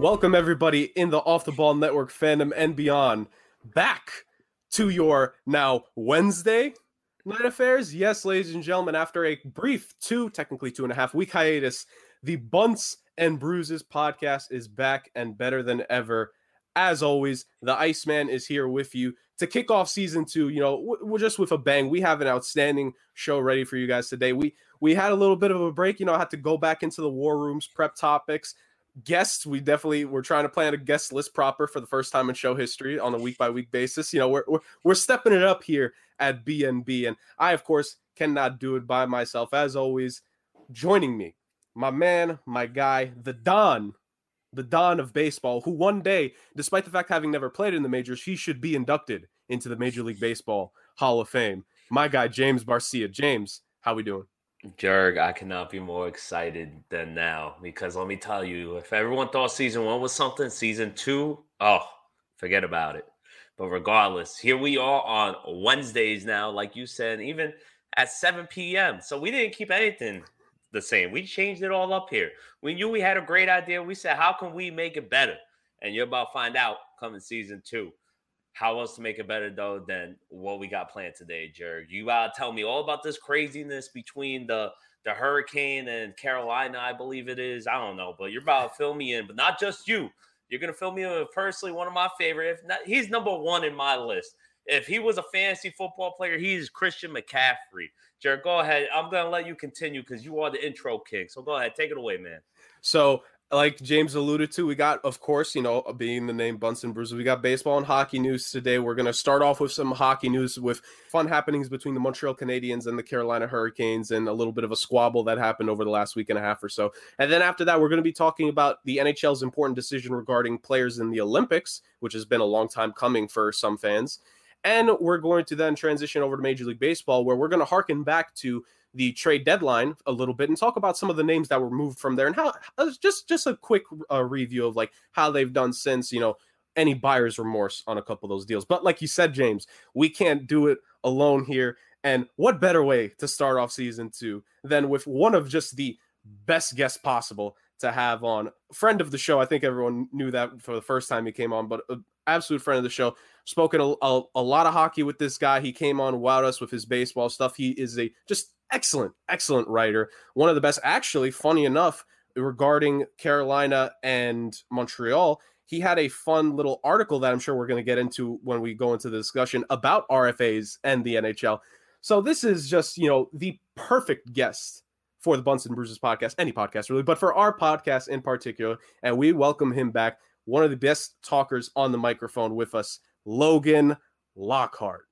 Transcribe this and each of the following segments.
Welcome everybody in the Off the Ball Network fandom and beyond back to your now Wednesday night affairs. Yes, ladies and gentlemen, after a brief two, technically two and a half week hiatus, the Bunts and Bruises podcast is back and better than ever. As always, the Iceman is here with you to kick off season two. You know, we're just with a bang. We have an outstanding show ready for you guys today. We we had a little bit of a break. You know, I had to go back into the war rooms, prep topics, guests. We definitely we're trying to plan a guest list proper for the first time in show history on a week by week basis. You know, we're we're, we're stepping it up here at BNB, and I of course cannot do it by myself. As always, joining me, my man, my guy, the Don the Don of baseball, who one day, despite the fact having never played in the majors, he should be inducted into the Major League Baseball Hall of Fame. My guy James Barcia. James, how we doing? Jerg, I cannot be more excited than now because let me tell you, if everyone thought season one was something, season two, oh, forget about it. But regardless, here we are on Wednesdays now, like you said, even at 7 p.m. So we didn't keep anything the same. We changed it all up here. We knew we had a great idea. We said, how can we make it better? And you're about to find out coming season two. How else to make it better though than what we got planned today, Jerry? You gotta tell me all about this craziness between the the hurricane and Carolina, I believe it is. I don't know, but you're about to fill me in, but not just you. You're gonna fill me in with personally one of my favorite. If not, he's number one in my list. If he was a fantasy football player, he's Christian McCaffrey. Jared, go ahead. I'm to let you continue because you are the intro king. So go ahead, take it away, man. So, like James alluded to, we got, of course, you know, being the name Bunts and Bruises, we got baseball and hockey news today. We're going to start off with some hockey news with fun happenings between the Montreal Canadiens and the Carolina Hurricanes and a little bit of a squabble that happened over the last week and a half or so. And then after that, we're going to be talking about the NHL's important decision regarding players in the Olympics, which has been a long time coming for some fans. And we're going to then transition over to Major League Baseball, where we're going to harken back to the trade deadline a little bit and talk about some of the names that were moved from there and how uh, just just a quick uh, review of like how they've done since you know any buyer's remorse on a couple of those deals. But like you said, James, we can't do it alone here. And what better way to start off season two than with one of just the best guests possible to have on friend of the show. I think everyone knew that for the first time he came on, but absolute friend of the show. Spoken a, a, a, lot of hockey with this guy. He came on, wowed us with his baseball stuff. He is a just excellent, excellent writer. One of the best, actually, funny enough, regarding Carolina and Montreal. He had a fun little article that I'm sure we're going to get into when we go into the discussion about RFAs and the NHL. So this is just, you know, the perfect guest for the Bunts and Bruises podcast, any podcast really, but for our podcast in particular. And we welcome him back one of the best talkers on the microphone with us, Logan Lockhart.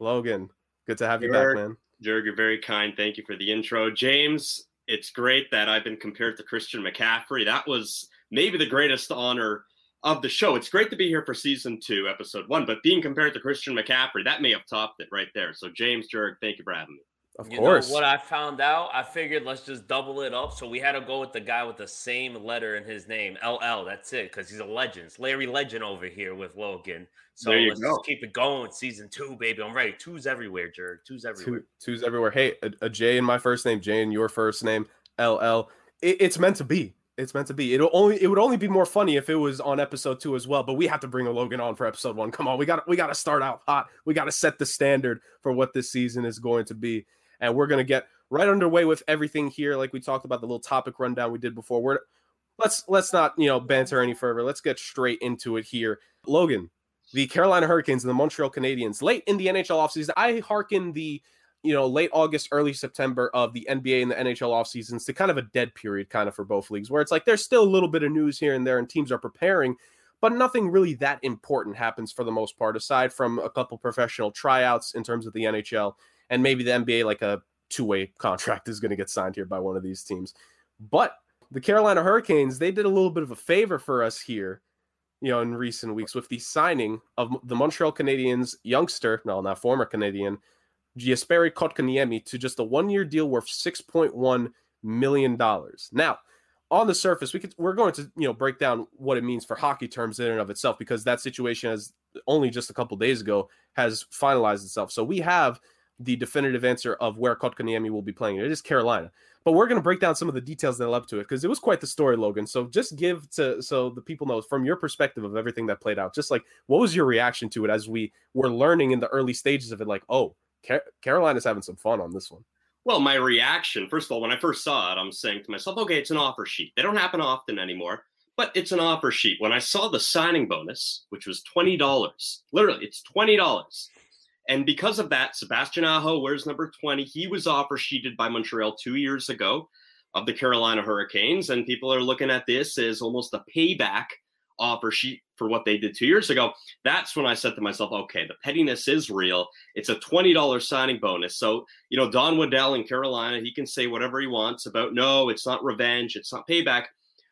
Logan, good to have you back, man. Jurg, you're very kind. Thank you for the intro. James, it's great that I've been compared to Christian McCaffrey. That was maybe the greatest honor of the show. It's great to be here for season two, episode one, but being compared to Christian McCaffrey, that may have topped it right there. So, James Jurg, thank you for having me. Of you course. what I found out? I figured let's just double it up. So we had to go with the guy with the same letter in his name, LL. That's it, because he's a legend. It's Larry Legend over here with Logan. So let's go. just keep it going. Season two, baby. I'm ready. Two's everywhere, Jerry. Two's everywhere. Two, two's everywhere. Hey, a, a J in my first name, J in your first name, LL. It, it's meant to be. It's meant to be. It'll only it would only be more funny if it was on episode two as well. But we have to bring a Logan on for episode one. Come on, we got we got to start out hot. We got to set the standard for what this season is going to be and we're gonna get right underway with everything here. Like we talked about the little topic rundown we did before. We're let's let's not you know banter any further. Let's get straight into it here. Logan, the Carolina Hurricanes and the Montreal Canadiens late in the NHL offseason. I hearken the you know late August, early September of the NBA and the NHL off seasons to kind of a dead period, kind of for both leagues, where it's like there's still a little bit of news here and there, and teams are preparing. But nothing really that important happens for the most part, aside from a couple professional tryouts in terms of the NHL and maybe the NBA like a two way contract is going to get signed here by one of these teams. But the Carolina Hurricanes, they did a little bit of a favor for us here, you know, in recent weeks with the signing of the Montreal Canadiens youngster, no, not former Canadian, Jesperi Kotkaniemi to just a one year deal worth $6.1 million. Now, on the surface, we could we're going to you know break down what it means for hockey terms in and of itself because that situation has only just a couple days ago has finalized itself. So we have the definitive answer of where Kotkaniemi will be playing. It is Carolina. But we're going to break down some of the details that led up to it because it was quite the story, Logan. So just give to so the people know from your perspective of everything that played out. Just like what was your reaction to it as we were learning in the early stages of it? Like, oh, Car- Carolina's having some fun on this one. Well, my reaction, first of all, when I first saw it, I'm saying to myself, okay, it's an offer sheet. They don't happen often anymore, but it's an offer sheet. When I saw the signing bonus, which was $20, literally, it's $20. And because of that, Sebastian Aho wears number 20. He was offer sheeted by Montreal two years ago of the Carolina Hurricanes. And people are looking at this as almost a payback offer sheet for what they did two years ago. That's when I said to myself, okay, the pettiness is real. It's a $20 signing bonus. So, you know, Don Waddell in Carolina, he can say whatever he wants about no, it's not revenge, it's not payback.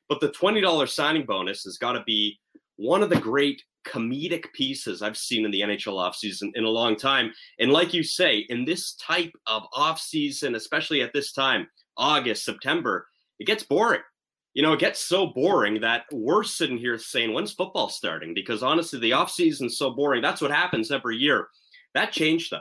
But the $20 signing bonus has got to be one of the great comedic pieces I've seen in the NHL offseason in a long time. And like you say, in this type of offseason, especially at this time, August, September, it gets boring you know, it gets so boring that we're sitting here saying, when's football starting? Because honestly, the offseason's so boring. That's what happens every year. That changed, though.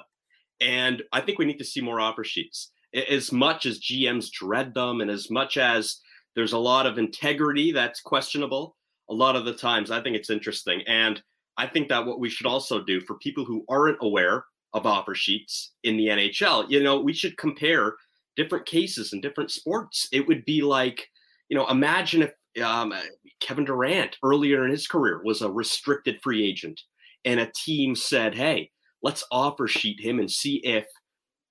And I think we need to see more offer sheets. As much as GMs dread them and as much as there's a lot of integrity that's questionable, a lot of the times I think it's interesting. And I think that what we should also do for people who aren't aware of offer sheets in the NHL, you know, we should compare different cases in different sports. It would be like, you know, imagine if um, Kevin Durant earlier in his career was a restricted free agent and a team said, hey, let's offer sheet him and see if,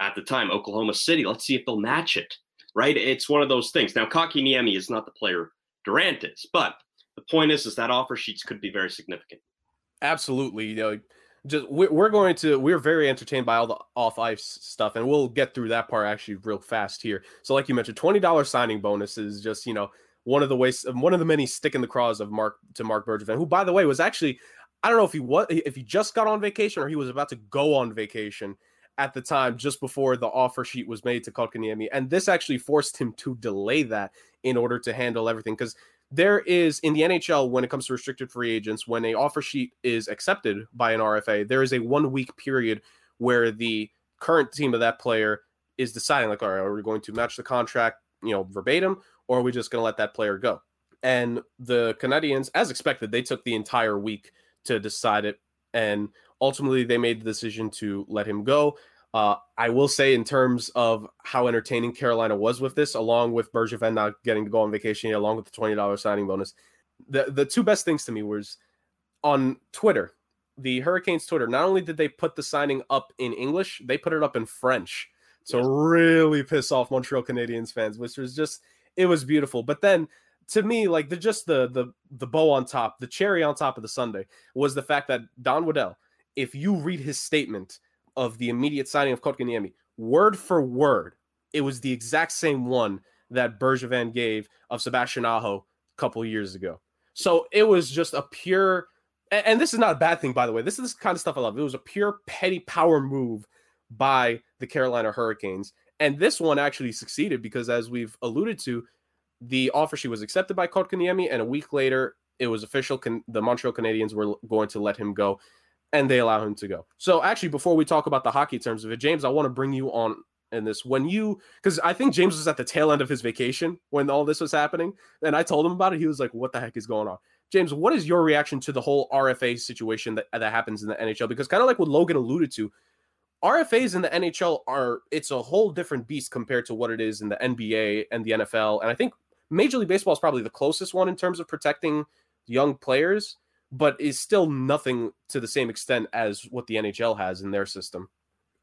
at the time, Oklahoma City, let's see if they'll match it, right? It's one of those things. Now, Kotkaniemi is not the player Durant is, but the point is, is that offer sheets could be very significant. Absolutely. You know, just we're going to we're very entertained by all the off ice stuff and we'll get through that part actually real fast here so like you mentioned $20 signing bonus is just you know one of the ways one of the many stick in the craws of mark to Marc Bergevin who by the way was actually i don't know if he was if he just got on vacation or he was about to go on vacation at the time just before the offer sheet was made to Kotkaniemi. and this actually forced him to delay that in order to handle everything because there is in the NHL when it comes to restricted free agents, when a offer sheet is accepted by an RFA, there is a one week period where the current team of that player is deciding, like, all right, are we going to match the contract, you know, verbatim, or are we just going to let that player go? And the Canadiens, as expected, they took the entire week to decide it, and ultimately they made the decision to let him go. Uh, I will say, in terms of how entertaining Carolina was with this, along with Bergevin not getting to go on vacation, along with the twenty dollars signing bonus, the the two best things to me was on Twitter, the Hurricanes Twitter. Not only did they put the signing up in English, they put it up in French to yes. really piss off Montreal Canadiens fans, which was just it was beautiful. But then to me, like the just the the the bow on top, the cherry on top of the Sunday was the fact that Don Waddell, if you read his statement of the immediate signing of Kotkaniemi, word for word, it was the exact same one that Bergevin gave of Sebastian Aho a couple years ago. So it was just a pure, and, and this is not a bad thing, by the way. This is the kind of stuff I love. It was a pure petty power move by the Carolina Hurricanes. And this one actually succeeded because, as we've alluded to, the offer she was accepted by Kotkaniemi, and a week later, it was official. Con- the Montreal Canadiens were going to let him go and they allow him to go. So actually, before we talk about the hockey terms of it, James, I want to bring you on in this. When you, because I think James was at the tail end of his vacation when all this was happening, and I told him about it. He was like, "What the heck is going on?" James, what is your reaction to the whole RFA situation that that happens in the NHL? Because kind of like what Logan alluded to, RFAs in the NHL are it's a whole different beast compared to what it is in the NBA and the NFL, and I think Major League Baseball is probably the closest one in terms of protecting young players but is still nothing to the same extent as what the NHL has in their system.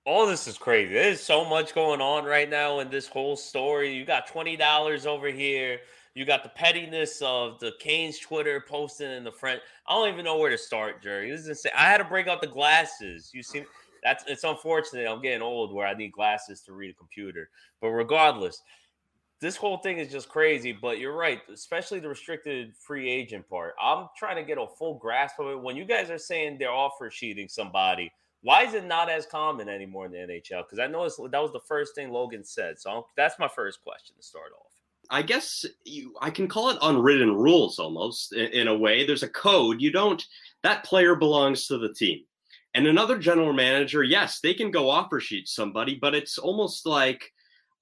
All this is crazy. There's so much going on right now in this whole story. You got $20 over here. You got the pettiness of the Canes' Twitter posting in the front. I don't even know where to start, Jerry. This is insane. I had to break out the glasses. You see, that's it's unfortunate. I'm getting old where I need glasses to read a computer. But regardless, this whole thing is just crazy, but you're right, especially the restricted free agent part. I'm trying to get a full grasp of it. When you guys are saying they're offer sheeting somebody, why is it not as common anymore in the NHL? Because I noticed that was the first thing Logan said. So that's my first question to start off. I guess you, I can call it unwritten rules almost in, in a way. There's a code. You don't, that player belongs to the team. And another general manager, yes, they can go offer sheet somebody, but it's almost like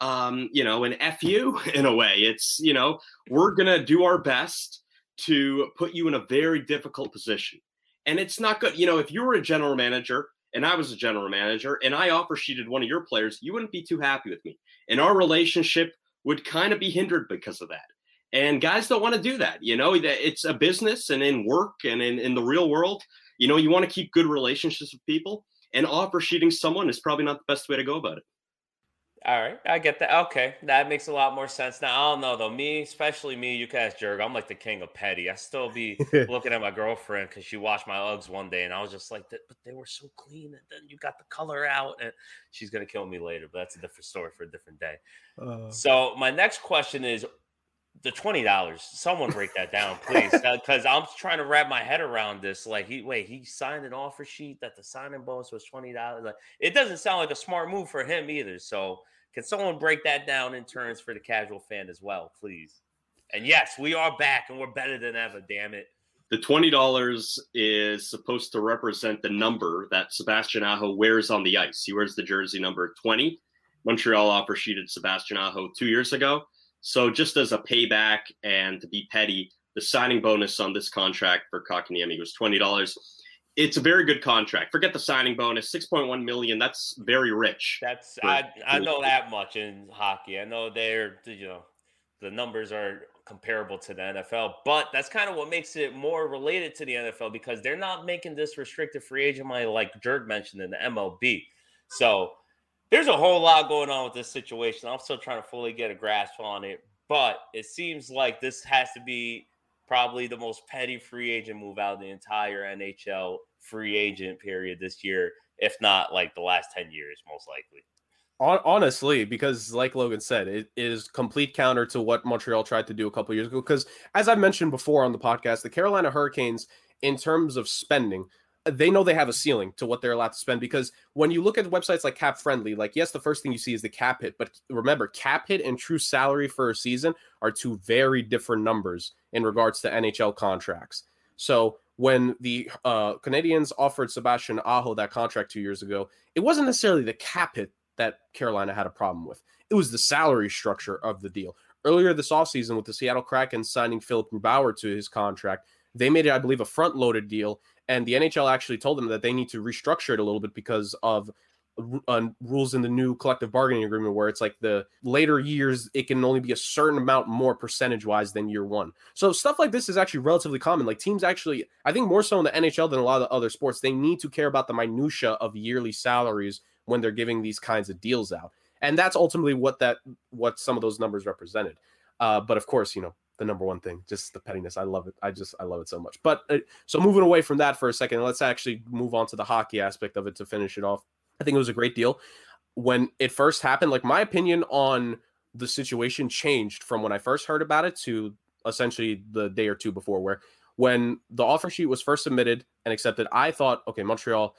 um, you know, an FU in a way. It's, you know, we're going to do our best to put you in a very difficult position. And it's not good. You know, if you were a general manager and I was a general manager and I offer sheeted one of your players, you wouldn't be too happy with me. And our relationship would kind of be hindered because of that. And guys don't want to do that. You know, it's a business and in work and in, in the real world, you know, you want to keep good relationships with people. And offer sheeting someone is probably not the best way to go about it. All right, I get that. Okay, that makes a lot more sense now. I don't know though. Me, especially me, you guys, jerk. I'm like the king of petty. I still be looking at my girlfriend because she washed my Uggs one day, and I was just like, "But they were so clean." And then you got the color out, and she's gonna kill me later. But that's a different story for a different day. Uh, so my next question is the twenty dollars. Someone break that down, please, because I'm trying to wrap my head around this. Like, he wait, he signed an offer sheet that the signing bonus was twenty dollars. Like, it doesn't sound like a smart move for him either. So can someone break that down in terms for the casual fan as well, please? And yes, we are back and we're better than ever, damn it. The $20 is supposed to represent the number that Sebastian Aho wears on the ice. He wears the jersey number 20. Montreal offer sheeted Sebastian Aho two years ago. So just as a payback and to be petty, the signing bonus on this contract for Kotkaniemi was $20 it's a very good contract. Forget the signing bonus, six point one million. That's very rich. That's for, I I know that much in hockey. I know they're you know the numbers are comparable to the NFL, but that's kind of what makes it more related to the NFL because they're not making this restricted free agent money like Jerk mentioned in the MLB. So there's a whole lot going on with this situation. I'm still trying to fully get a grasp on it, but it seems like this has to be probably the most petty free agent move out of the entire NHL free agent period this year, if not like the last 10 years, most likely. Honestly, because like Logan said, it is complete counter to what Montreal tried to do a couple years ago. Because as I mentioned before on the podcast, the Carolina Hurricanes, in terms of spending, they know they have a ceiling to what they're allowed to spend because when you look at websites like CapFriendly like yes the first thing you see is the cap hit but remember cap hit and true salary for a season are two very different numbers in regards to nhl contracts. So when the uh, canadiens offered sebastian aho that contract two years ago it wasn't necessarily the cap hit that carolina had a problem with. It was the salary structure of the deal. Earlier this offseason with the seattle kraken signing philip grubauer to his contract they made it i believe a front loaded deal and the NHL actually told them that they need to restructure it a little bit because of uh, rules in the new collective bargaining agreement where it's like the later years it can only be a certain amount more percentage wise than year one. So stuff like this is actually relatively common. Like teams actually i think more so in the nhl than a lot of the other sports they need to care about the minutia of yearly salaries when they're giving these kinds of deals out. And that's ultimately what that what some of those numbers represented. Uh, but of course you know the number one thing just the pettiness. I love it. I just i love it so much. But uh, so moving away from that for a second let's actually move on to the hockey aspect of it to finish it off. I think it was a great deal. When it first happened like my opinion on the situation changed from when i first heard about it to essentially the day or two before where when the offer sheet was first submitted and accepted i thought okay montreal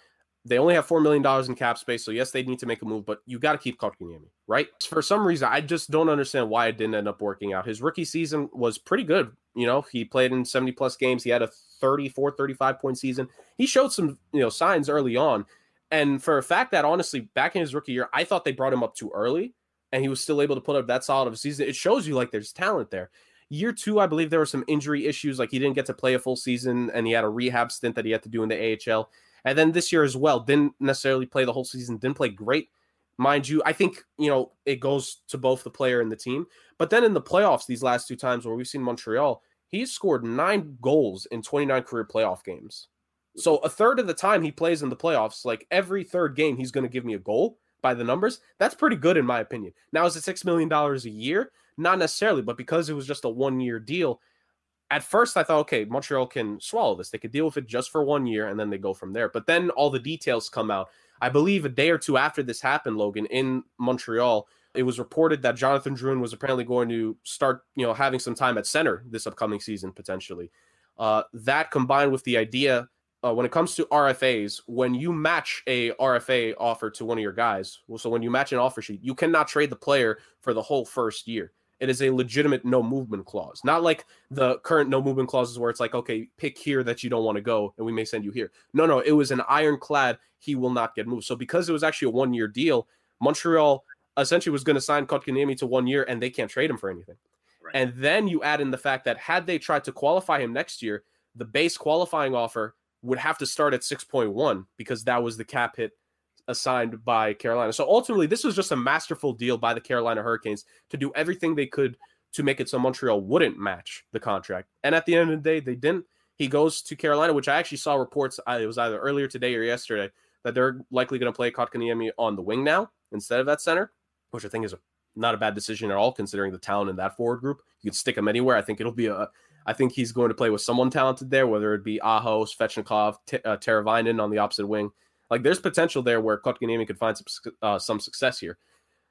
they only have four million dollars in cap space, so yes, they need to make a move, but you got to keep Kotkaniemi, right? For some reason, I just don't understand why it didn't end up working out. His rookie season was pretty good. You know, he played in 70 plus games. He had a 34, 35 point season. He showed some, you know, signs early on. And for a fact that honestly, back in his rookie year, I thought they brought him up too early and he was still able to put up that solid of a season. It shows you like there's talent there. Year two, I believe there were some injury issues, like he didn't get to play a full season and he had a rehab stint that he had to do in the AHL. And then this year as well, didn't necessarily play the whole season, didn't play great. Mind you, I think, you know, it goes to both the player and the team. But then in the playoffs, these last two times where we've seen Montreal, he's scored nine goals in 29 career playoff games. So a third of the time he plays in the playoffs, like every third game, he's going to give me a goal by the numbers. That's pretty good in my opinion. Now, is it $6 million a year? Not necessarily, but because it was just a one year deal, at first I thought, okay, Montreal can swallow this. They could deal with it just for one year and then they go from there. But then all the details come out. I believe a day or two after this happened, Logan, in Montreal, it was reported that Jonathan Drouin was apparently going to start, you know, having some time at center this upcoming season potentially. Uh, that combined with the idea uh, when it comes to RFAs, when you match a RFA offer to one of your guys, well, so when you match an offer sheet, you cannot trade the player for the whole first year. It is a legitimate no movement clause, not like the current no movement clauses where it's like, okay, pick here that you don't want to go, and we may send you here. No, no, it was an ironclad. He will not get moved. So because it was actually a one year deal, Montreal essentially was going to sign Kotkaniemi to one year, and they can't trade him for anything. Right. And then you add in the fact that had they tried to qualify him next year, the base qualifying offer would have to start at 6.1 because that was the cap hit assigned by Carolina. So ultimately, this was just a masterful deal by the Carolina Hurricanes to do everything they could to make it so Montreal wouldn't match the contract. And at the end of the day, they didn't. He goes to Carolina, which I actually saw reports. It was either earlier today or yesterday that they're likely going to play Kotkaniemi on the wing now instead of that center, which I think is a, not a bad decision at all considering the talent in that forward group. You could stick him anywhere. I think it'll be a. I think he's going to play with someone talented there, whether it be Aho, Svechnikov, T- uh, Teravainen on the opposite wing. Like there's potential there where Kotkaniemi could find some uh, some success here.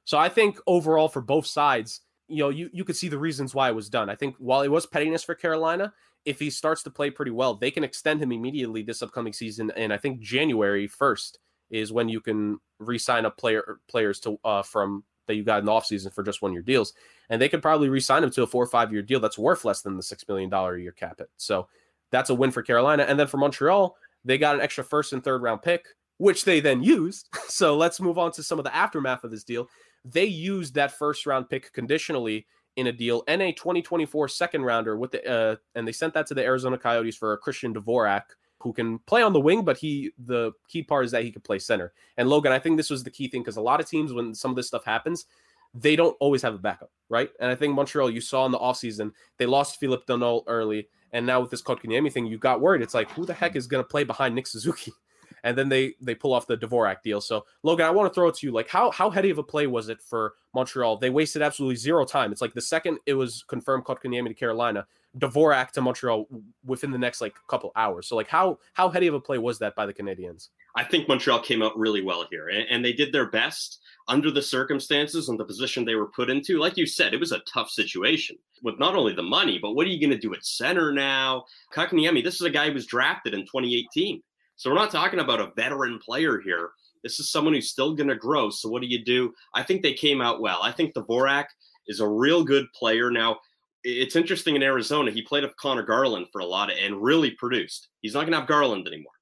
So I think overall for both sides, you know, you you could see the reasons why it was done. I think while it was pettiness for Carolina, if he starts to play pretty well, they can extend him immediately this upcoming season. And I think January first is when you can re-sign up player players to uh, from that you got in the offseason for just one year deals. And they could probably re-sign him to a four or five year deal that's worth less than the six million dollar a year cap it. So that's a win for Carolina. And then for Montreal, they got an extra first and third round pick which they then used. So let's move on to some of the aftermath of this deal. They used that first round pick conditionally in a deal and a 2024 second rounder with the uh, and they sent that to the Arizona Coyotes for a Christian Dvorak who can play on the wing, but he the key part is that he can play center. And Logan, I think this was the key thing because a lot of teams when some of this stuff happens, they don't always have a backup, right? And I think Montreal, you saw in the offseason, they lost Phillip Danault early. And now with this Kotkaniemi thing, you got worried. It's like, who the heck is going to play behind Nick Suzuki? and then they they pull off the Dvorak deal. So Logan, I want to throw it to you. Like how how heady of a play was it for Montreal? They wasted absolutely zero time. It's like the second it was confirmed Kotkaniemi to Carolina, Dvorak to Montreal within the next like couple hours. So like how how heady of a play was that by the Canadiens? I think Montreal came out really well here, and, and they did their best under the circumstances and the position they were put into. Like you said, it was a tough situation with not only the money, but what are you going to do at center now? Kotkaniemi, this is a guy who was drafted in 2018. So we're not talking about a veteran player here. This is someone who's still going to grow. So what do you do? I think they came out well. I think Dvorak is a real good player. Now, it's interesting in Arizona. He played with Conor Garland for a lot of, and really produced. He's not going to have Garland anymore.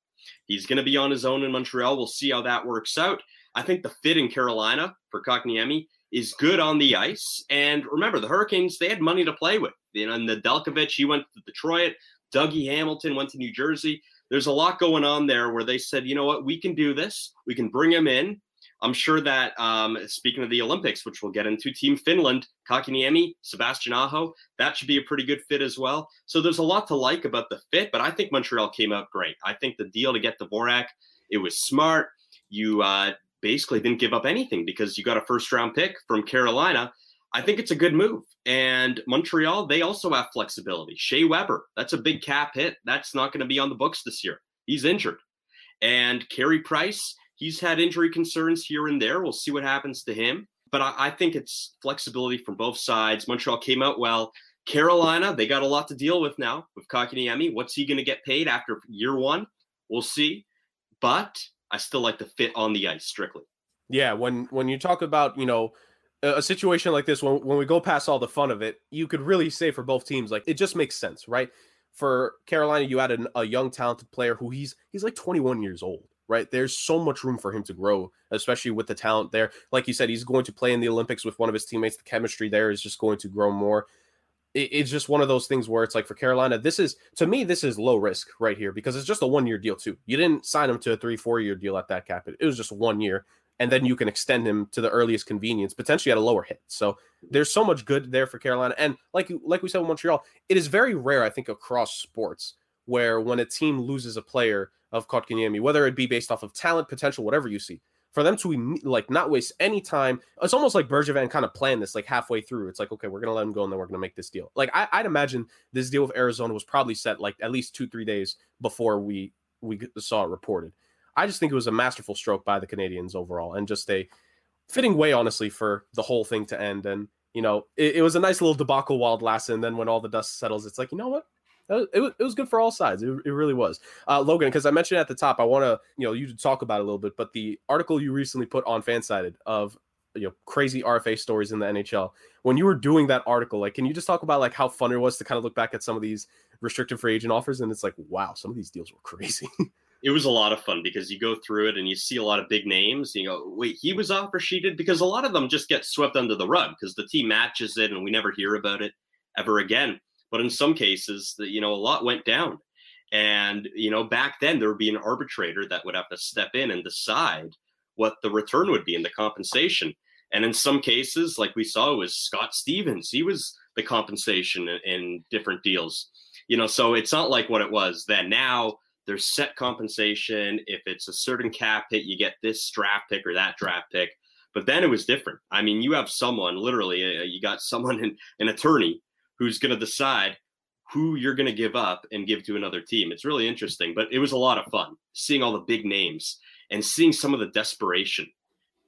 He's going to be on his own in Montreal. We'll see how that works out. I think the fit in Carolina for Kotkaniemi is good on the ice. And remember, the Hurricanes, they had money to play with. You know, and Nedeljkovic, he went to Detroit. Dougie Hamilton went to New Jersey there's a lot going on there where they said, you know what, we can do this. We can bring him in. I'm sure that um, speaking of the Olympics, which we'll get into, Team Finland, Kotkaniemi, Sebastian Aho, that should be a pretty good fit as well. So there's a lot to like about the fit, but I think Montreal came out great. I think the deal to get the Dvorak, it was smart. You uh, basically didn't give up anything because you got a first round pick from Carolina I think it's a good move. And Montreal, they also have flexibility. Shea Weber, that's a big cap hit. That's not going to be on the books this year. He's injured. And Carey Price, he's had injury concerns here and there. We'll see what happens to him. But I, I think it's flexibility from both sides. Montreal came out well. Carolina, they got a lot to deal with now with Kotkaniemi. What's he going to get paid after year one? We'll see. But I still like the fit on the ice strictly. Yeah, when when you talk about, you know, a situation like this, when, when we go past all the fun of it, you could really say for both teams, like it just makes sense, right? For Carolina, you added a young, talented player who he's he's like 21 years old, right? There's so much room for him to grow, especially with the talent there. Like you said, he's going to play in the Olympics with one of his teammates. The chemistry there is just going to grow more. It, it's just one of those things where it's like for Carolina, this is to me, this is low risk right here because it's just a one year deal too. You didn't sign him to a three, four year deal at that cap. It was just one year and then you can extend him to the earliest convenience, potentially at a lower hit. So there's so much good there for Carolina. And like like we said with Montreal, it is very rare, I think, across sports where when a team loses a player of Kotkaniemi, whether it be based off of talent, potential, whatever you see, for them to like not waste any time. It's almost like Bergevin kind of planned this like halfway through. It's like, okay, we're gonna let him go and then we're gonna make this deal. Like I, would imagine this deal with Arizona was probably set like at least two, three days before we we saw it reported. I just think it was a masterful stroke by the Canadiens overall, and just a fitting way, honestly, for the whole thing to end. And you know, it, it was a nice little debacle while it lasted. And then when all the dust settles, it's like, you know what? It was, it was good for all sides. It, it really was. Uh, Logan, because I mentioned at the top, I want to, you know, you to talk about a little bit, but the article you recently put on Fansided of you know crazy RFA stories in the NHL. When you were doing that article, like, can you just talk about like how fun it was to kind of look back at some of these restricted free agent offers, and it's like, wow, some of these deals were crazy. It was a lot of fun because you go through it and you see a lot of big names. you go, wait, he was off or she did? Because a lot of them just get swept under the rug because the team matches it and we never hear about it ever again. But in some cases, you know, a lot went down. And, you know, back then there would be an arbitrator that would have to step in and decide what the return would be and the compensation. And in some cases, like we saw, was Scott Stevens. He was the compensation in, in different deals. You know, so it's not like what it was then. Now there's set compensation. If it's a certain cap hit, you get this draft pick or that draft pick. But then it was different. I mean, you have someone literally, uh, you got someone, in, an attorney, who's going to decide who you're going to give up and give to another team. It's really interesting, but it was a lot of fun seeing all the big names and seeing some of the desperation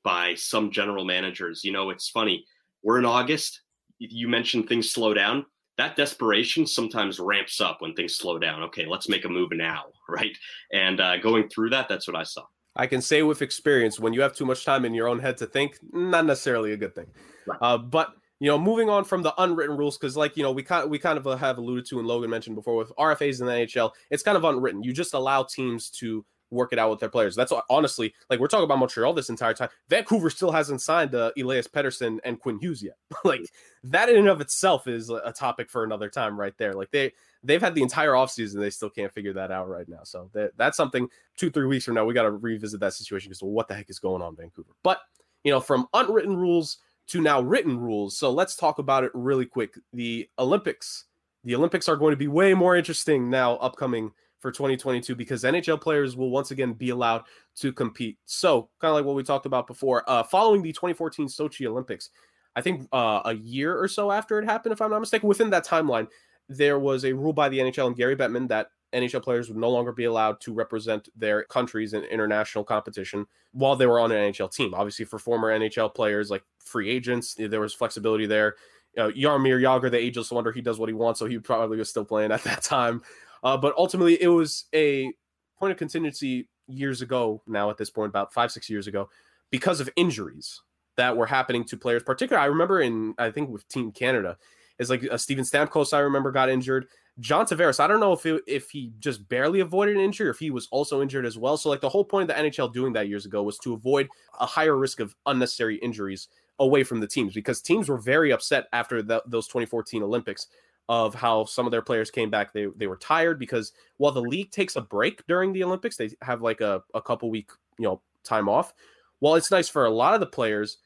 by some general managers. You know, it's funny. We're in August. You mentioned things slow down. That desperation sometimes ramps up when things slow down. Okay, let's make a move now, right? And uh, going through that, that's what I saw. I can say with experience, when you have too much time in your own head to think, not necessarily a good thing. Right. Uh, but you know, moving on from the unwritten rules, because like you know, we kind we kind of have alluded to and Logan mentioned before with RFAs in the NHL, it's kind of unwritten. You just allow teams to work it out with their players. That's honestly like we're talking about Montreal this entire time. Vancouver still hasn't signed uh, Elias Pettersson and Quinn Hughes yet. like that in and of itself is a topic for another time right there. Like they they've had the entire offseason, they still can't figure that out right now. So that, that's something two three weeks from now we got to revisit that situation because well, what the heck is going on Vancouver? But you know, from unwritten rules to now written rules. So let's talk about it really quick. The Olympics. The Olympics are going to be way more interesting now upcoming for 2022 because NHL players will once again be allowed to compete. So, kind of like what we talked about before, uh, following the 2014 Sochi Olympics, I think uh, a year or so after it happened, if I'm not mistaken, within that timeline, there was a rule by the NHL and Gary Bettman that NHL players would no longer be allowed to represent their countries in international competition while they were on an NHL team. Obviously, for former NHL players like free agents, there was flexibility there. Know, Jaromir Jagr, the ageless wonder, he does what he wants, so he probably was still playing at that time. Uh, but ultimately, it was a point of contingency years ago. Now, at this point, about five six years ago, because of injuries that were happening to players. Particularly, I remember in I think with Team Canada, is like uh, Steven Stamkos. I remember got injured. John Tavares. I don't know if it, if he just barely avoided an injury or if he was also injured as well. So like the whole point of the NHL doing that years ago was to avoid a higher risk of unnecessary injuries away from the teams because teams were very upset after the, those 2014 Olympics of how some of their players came back. They they were tired because while the league takes a break during the Olympics, they have like a, a couple week, you know, time off. While it's nice for a lot of the players,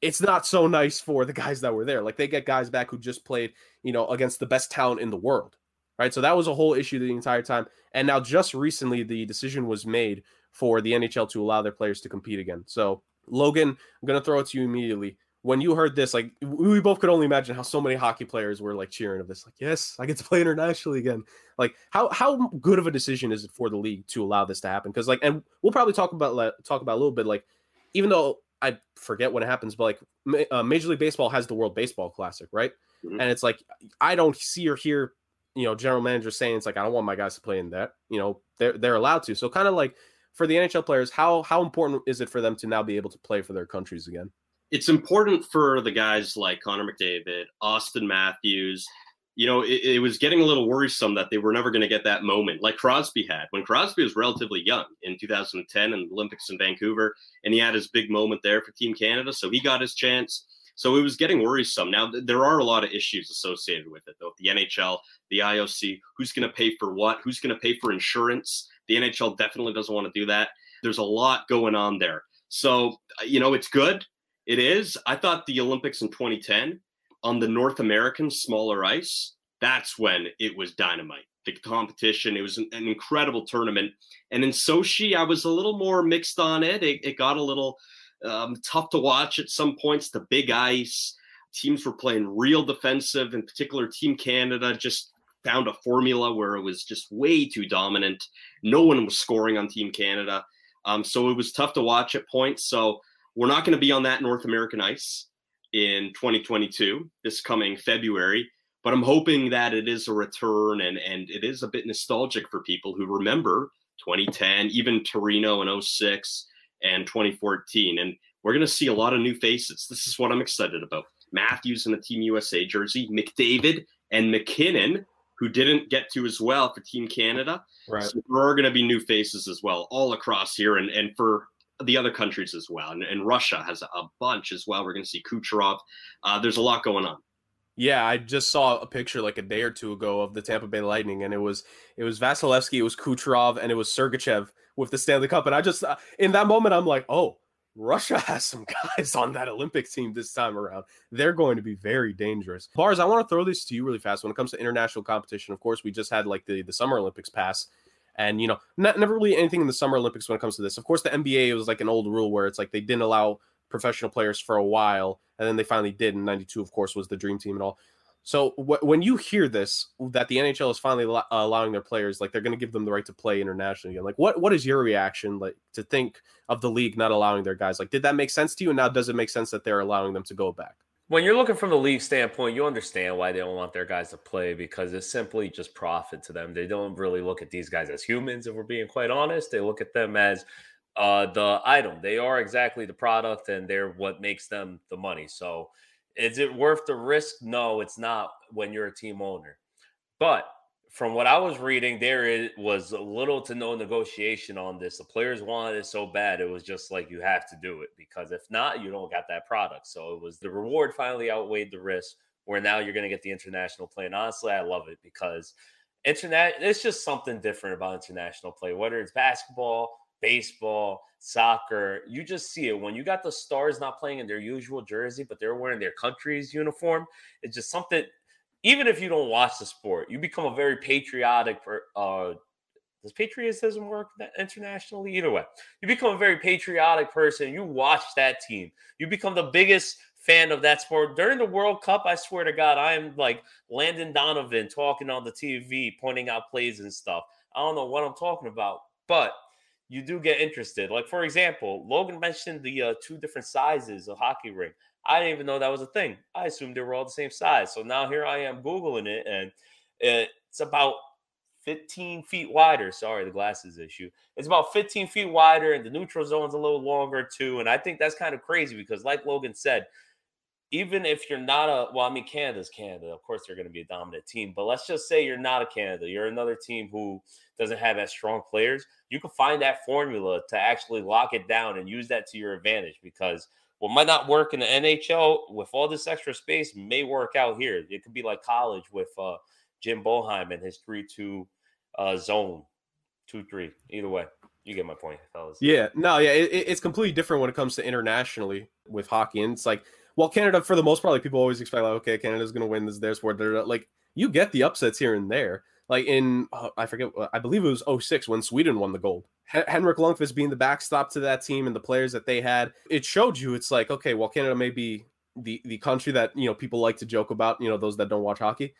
it's not so nice for the guys that were there. Like they get guys back who just played, you know, against the best talent in the world. Right. So that was a whole issue the entire time. And now just recently the decision was made for the NHL to allow their players to compete again. So Logan, I'm gonna throw it to you immediately when you heard this, like we both could only imagine how so many hockey players were like cheering of this, like, yes, I get to play internationally again. Like, how how good of a decision is it for the league to allow this to happen? Because like, and we'll probably talk about talk about a little bit, like, even though I forget when it happens, but like, uh, Major League Baseball has the World Baseball Classic, right? Mm-hmm. And it's like I don't see or hear, you know, general managers saying it's like I don't want my guys to play in that. You know, they're they're allowed to. So kind of like for the NHL players, how how important is it for them to now be able to play for their countries again? It's important for the guys like Connor McDavid, Austin Matthews. You know, it, it was getting a little worrisome that they were never going to get that moment like Crosby had when Crosby was relatively young in 2010 in the Olympics in Vancouver, and he had his big moment there for Team Canada, so he got his chance. So it was getting worrisome. Now there are a lot of issues associated with it, though. The NHL, the IOC, who's going to pay for what? Who's going to pay for insurance? The NHL definitely doesn't want to do that. There's a lot going on there. So you know, it's good it is. I thought the Olympics in 2010 on the North American smaller ice, that's when it was dynamite. The competition, it was an, an incredible tournament. And in Sochi, I was a little more mixed on it. It, it got a little um, tough to watch at some points. The big ice, teams were playing real defensive. In particular, Team Canada just found a formula where it was just way too dominant. No one was scoring on Team Canada. Um, so it was tough to watch at points. So we're not going to be on that North American ice in 2022, this coming February, but I'm hoping that it is a return and, and it is a bit nostalgic for people who remember 2010, even Torino in 06 and 2014. And we're going to see a lot of new faces. This is what I'm excited about. Matthews in the Team USA jersey, McDavid and MacKinnon, who didn't get to as well for Team Canada. Right. So there are going to be new faces as well, all across here, and, and for the other countries as well. And, and Russia has a bunch as well. We're going to see Kucherov. Uh, there's a lot going on. Yeah, I just saw a picture like a day or two ago of the Tampa Bay Lightning, and it was it was Vasilevskiy, it was Kucherov, and it was Sergachev with the Stanley Cup. And I just uh, in that moment, I'm like, oh, Russia has some guys on that Olympic team this time around. They're going to be very dangerous. Bars, I want to throw this to you really fast. When it comes to international competition, of course, we just had like the the Summer Olympics pass. And you know, not, never really anything in the Summer Olympics when it comes to this. Of course, the NBA was like an old rule where it's like they didn't allow professional players for a while, and then they finally did in '92. Of course, was the Dream Team and all. So wh- when you hear this, that the NHL is finally lo- allowing their players, like they're going to give them the right to play internationally again. Like, what what is your reaction, like to think of the league not allowing their guys? Like, did that make sense to you? And now does it make sense that they're allowing them to go back? When you're looking from the league standpoint, you understand why they don't want their guys to play because it's simply just profit to them. They don't really look at these guys as humans, if we're being quite honest. They look at them as uh, the item. They are exactly the product, and they're what makes them the money. So is it worth the risk? No, it's not when you're a team owner. But from what I was reading, there was little to no negotiation on this. The players wanted it so bad, it was just like you have to do it because if not, you don't got that product. So it was the reward finally outweighed the risk. Where now you're going to get the international play, and honestly, I love it because internet. It's just something different about international play, whether it's basketball, baseball, soccer. You just see it when you got the stars not playing in their usual jersey, but they're wearing their country's uniform. It's just something. Even if you don't watch the sport, you become a very patriotic. Uh, does patriotism work internationally? Either way, you become a very patriotic person. You watch that team. You become the biggest fan of that sport. During the World Cup, I swear to God, I am like Landon Donovan talking on the TV, pointing out plays and stuff. I don't know what I'm talking about, but you do get interested. Like for example, Logan mentioned the uh, two different sizes of hockey ring. I didn't even know that was a thing. I assumed they were all the same size. So now here I am googling it, and it's about 15 feet wider. Sorry, the glasses issue. It's about 15 feet wider, and the neutral zone's a little longer too. And I think that's kind of crazy because, like Logan said, even if you're not a well, I mean, Canada's Canada. Of course, they're going to be a dominant team. But let's just say you're not a Canada. You're another team who doesn't have as strong players. You can find that formula to actually lock it down and use that to your advantage because what might not work in the NHL with all this extra space may work out here. It could be like college with uh, Jim Boeheim and his three-two uh, zone, two-three. Either way, you get my point, fellas. Yeah, no, yeah, it, it's completely different when it comes to internationally with hockey, and it's like well, Canada for the most part, like people always expect, like, okay, Canada's going to win this their sport. They're like, you get the upsets here and there. Like in, uh, I forget, I believe it was 06 when Sweden won the gold. H- Henrik Lundqvist being the backstop to that team and the players that they had, it showed you it's like, okay, well, Canada may be the the country that you know people like to joke about. You know, those that don't watch hockey.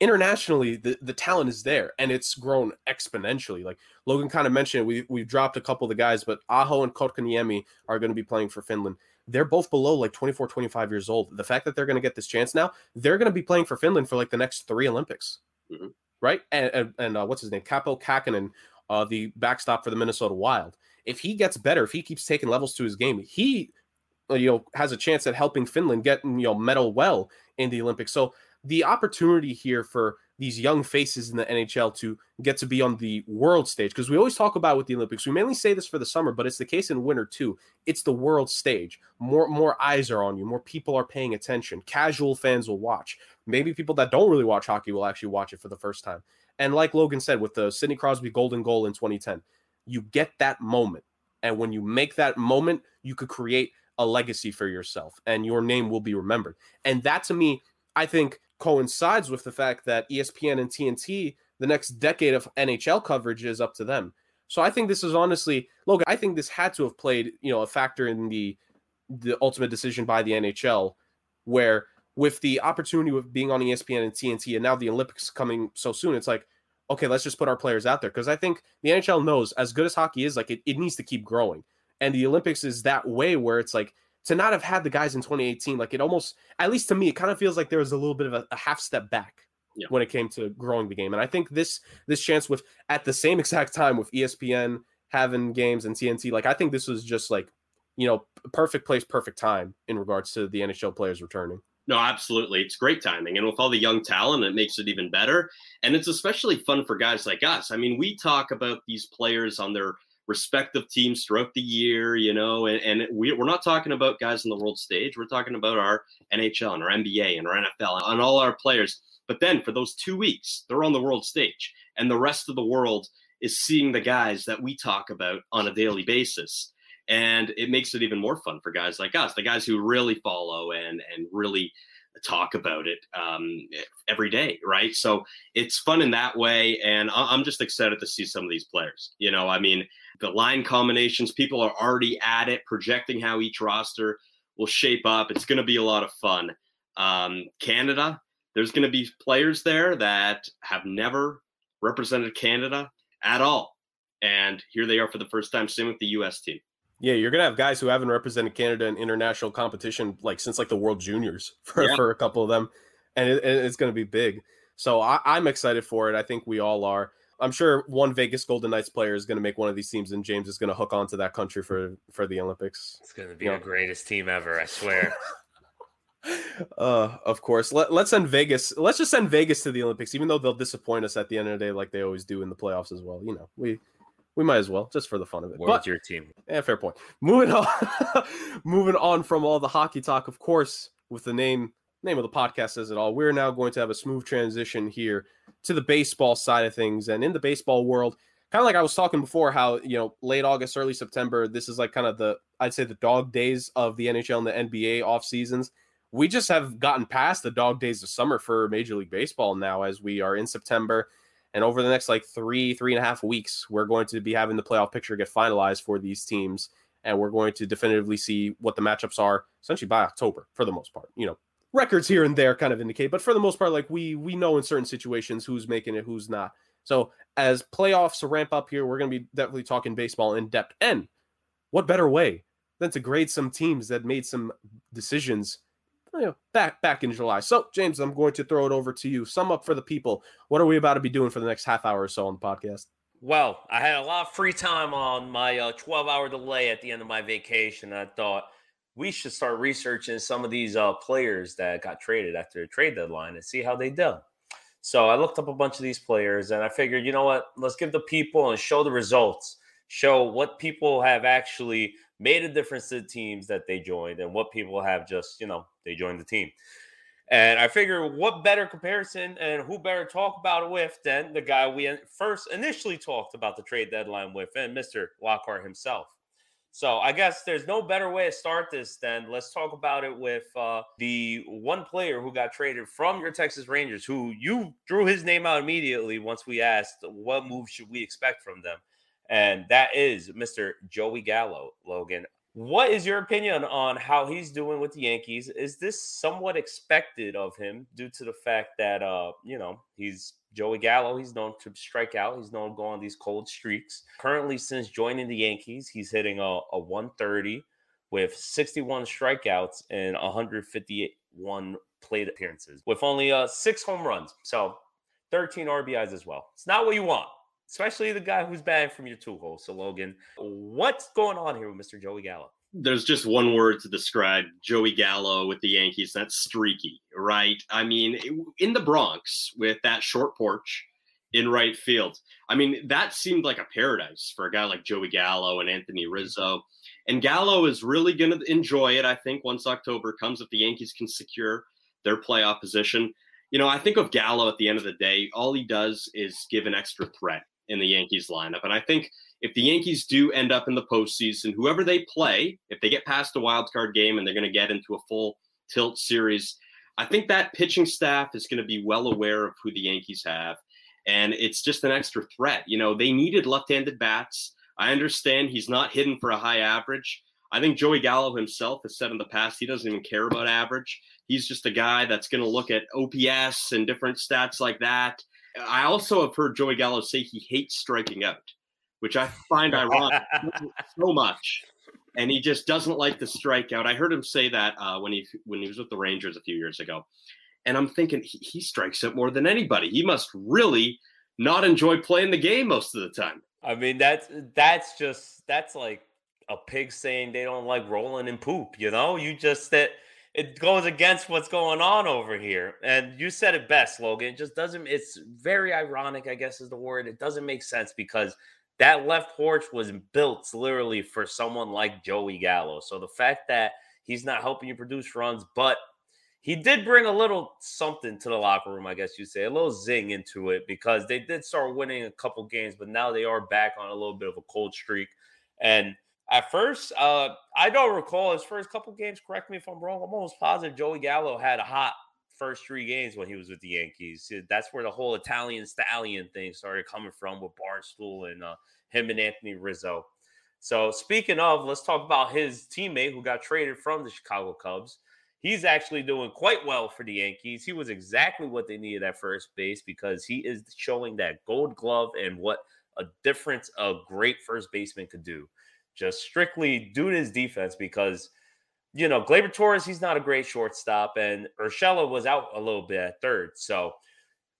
Internationally, the, the talent is there and it's grown exponentially. Like Logan kind of mentioned, we we've dropped a couple of the guys, but Aho and Kotkaniemi are going to be playing for Finland they're both below like 24, 25 years old. The fact that they're going to get this chance now, they're going to be playing for Finland for like the next three Olympics, mm-hmm. Right? And and, and uh, what's his name, Kaapo Kähkönen, uh, the backstop for the Minnesota Wild. If he gets better, if he keeps taking levels to his game, he uh, you know has a chance at helping Finland get you know medal well in the Olympics. So the opportunity here for these young faces in the NHL to get to be on the world stage because we always talk about with the Olympics. We mainly say this for the summer, but it's the case in winter too. It's the world stage. More more eyes are on you. More people are paying attention. Casual fans will watch. Maybe people that don't really watch hockey will actually watch it for the first time. And like Logan said, with the Sidney Crosby golden goal in 2010, you get that moment. And when you make that moment, you could create a legacy for yourself and your name will be remembered. And that to me, I think coincides with the fact that ESPN and TNT, the next decade of NHL coverage is up to them. So I think this is honestly, Logan, I think this had to have played, you know, a factor in the the ultimate decision by the NHL, where with the opportunity of being on ESPN and TNT, and now the Olympics coming so soon, it's like, okay, let's just put our players out there because I think the NHL knows as good as hockey is, like it, it needs to keep growing, and the Olympics is that way where it's like to not have had the guys in 2018, like it almost, at least to me, it kind of feels like there was a little bit of a, a half step back yeah. when it came to growing the game. And I think this this chance with at the same exact time with ESPN having games and TNT, like I think this was just like, you know, perfect place, perfect time in regards to the NHL players returning. No, absolutely. It's great timing. And with all the young talent, it makes it even better. And it's especially fun for guys like us. I mean, we talk about these players on their respective teams throughout the year, you know, and, and we, we're not talking about guys on the world stage. We're talking about our NHL and our NBA and our NFL and all our players. But then for those two weeks, they're on the world stage, and the rest of the world is seeing the guys that we talk about on a daily basis and it makes it even more fun for guys like us, the guys who really follow and and really talk about it um, every day, right? So it's fun in that way, and I'm just excited to see some of these players. You know, I mean, the line combinations, people are already at it, projecting how each roster will shape up. It's going to be a lot of fun. Um, Canada, there's going to be players there that have never represented Canada at all, and here they are for the first time. Same with the U.S. team. Yeah, you're gonna have guys who haven't represented Canada in international competition like since like the World Juniors for, yeah. for a couple of them, and it, it's gonna be big. So I, I'm excited for it. I think we all are. I'm sure one Vegas Golden Knights player is going to make one of these teams, and James is going to hook onto that country for for the Olympics. It's going to be the greatest team ever, I swear. uh, of course. Let, let's send Vegas. Let's just send Vegas to the Olympics, even though they'll disappoint us at the end of the day, like they always do in the playoffs as well. You know, we we might as well just for the fun of it. What's your team? Yeah, fair point. Moving on, moving on from all the hockey talk, of course, with the name name of the podcast says it all. We're now going to have a smooth transition here to the baseball side of things, and in the baseball world, kind of like I was talking before, how you know late August, early September, this is like kind of the I'd say the dog days of the NHL and the NBA off seasons. We just have gotten past the dog days of summer for Major League Baseball now, as we are in September and over the next like three, three and a half weeks, we're going to be having the playoff picture get finalized for these teams. And we're going to definitively see what the matchups are essentially by October for the most part. You know, records here and there kind of indicate, but for the most part, like we we know in certain situations who's making it, who's not. So as playoffs ramp up here, we're going to be definitely talking baseball in depth. And what better way than to grade some teams that made some decisions you know, back back in July. So, James, I'm going to throw it over to you. Sum up for the people. What are we about to be doing for the next half hour or so on the podcast? Well, I had a lot of free time on my uh, 12 hour delay at the end of my vacation. I thought we should start researching some of these uh, players that got traded after the trade deadline and see how they done. So I looked up a bunch of these players and I figured, you know what? Let's give the people and show the results, show what people have actually made a difference to the teams that they joined and what people have just, you know, they joined the team. And I figure what better comparison and who better talk about it with than the guy we first initially talked about the trade deadline with and Mr. Lockhart himself. So I guess there's no better way to start this than let's talk about it with uh, the one player who got traded from your Texas Rangers, who you drew his name out immediately once we asked what move should we expect from them and that is Mr. Joey Gallo. Logan, what is your opinion on how he's doing with the Yankees? Is this somewhat expected of him due to the fact that uh, you know, he's Joey Gallo, he's known to strike out, he's known to go on these cold streaks. Currently, since joining the Yankees, he's hitting a, a 130 with 61 strikeouts and 151 plate appearances with only uh, six home runs. So 13 RBIs as well. It's not what you want especially the guy who's banned from your two holes. So, Logan, what's going on here with Mr. Joey Gallo? There's just one word to describe Joey Gallo with the Yankees. That's streaky, right? I mean, in the Bronx with that short porch in right field. I mean, that seemed like a paradise for a guy like Joey Gallo and Anthony Rizzo. And Gallo is really going to enjoy it, I think, once October comes, if the Yankees can secure their playoff position. You know, I think of Gallo at the end of the day, all he does is give an extra threat in the Yankees lineup. And I think if the Yankees do end up in the postseason, whoever they play, if they get past the wild card game and they're going to get into a full tilt series, I think that pitching staff is going to be well aware of who the Yankees have. And it's just an extra threat. You know, they needed left handed bats. I understand he's not hidden for a high average. I think Joey Gallo himself has said in the past he doesn't even care about average. He's just a guy that's going to look at OPS and different stats like that I also have heard Joey Gallo say he hates striking out, which I find ironic so much. And he just doesn't like the strikeout. I heard him say that uh, when he when he was with the Rangers a few years ago, and I'm thinking he, he strikes out more than anybody. He must really not enjoy playing the game most of the time. I mean, that's that's just that's like a pig saying they don't like rolling in poop. You know, you just that it goes against what's going on over here. And you said it best, Logan. It just doesn't. It's very ironic, I guess, is the word. It doesn't make sense because that left porch was built literally for someone like Joey Gallo. So the fact that he's not helping you produce runs, but he did bring a little something to the locker room, I guess you say, a little zing into it because they did start winning a couple games, but now they are back on a little bit of a cold streak. And at first, uh, I don't recall his first couple games. Correct me if I'm wrong. I'm almost positive Joey Gallo had a hot first three games when he was with the Yankees. That's where the whole Italian stallion thing started coming from with Barstool and uh, him and Anthony Rizzo. So speaking of, let's talk about his teammate who got traded from the Chicago Cubs he's actually doing quite well for the Yankees. He was exactly what they needed at first base because he is showing that gold glove and what a difference a great first baseman could do. Just strictly due to his defense because, you know, Gleyber Torres, he's not a great shortstop, and Urshela was out a little bit at third. So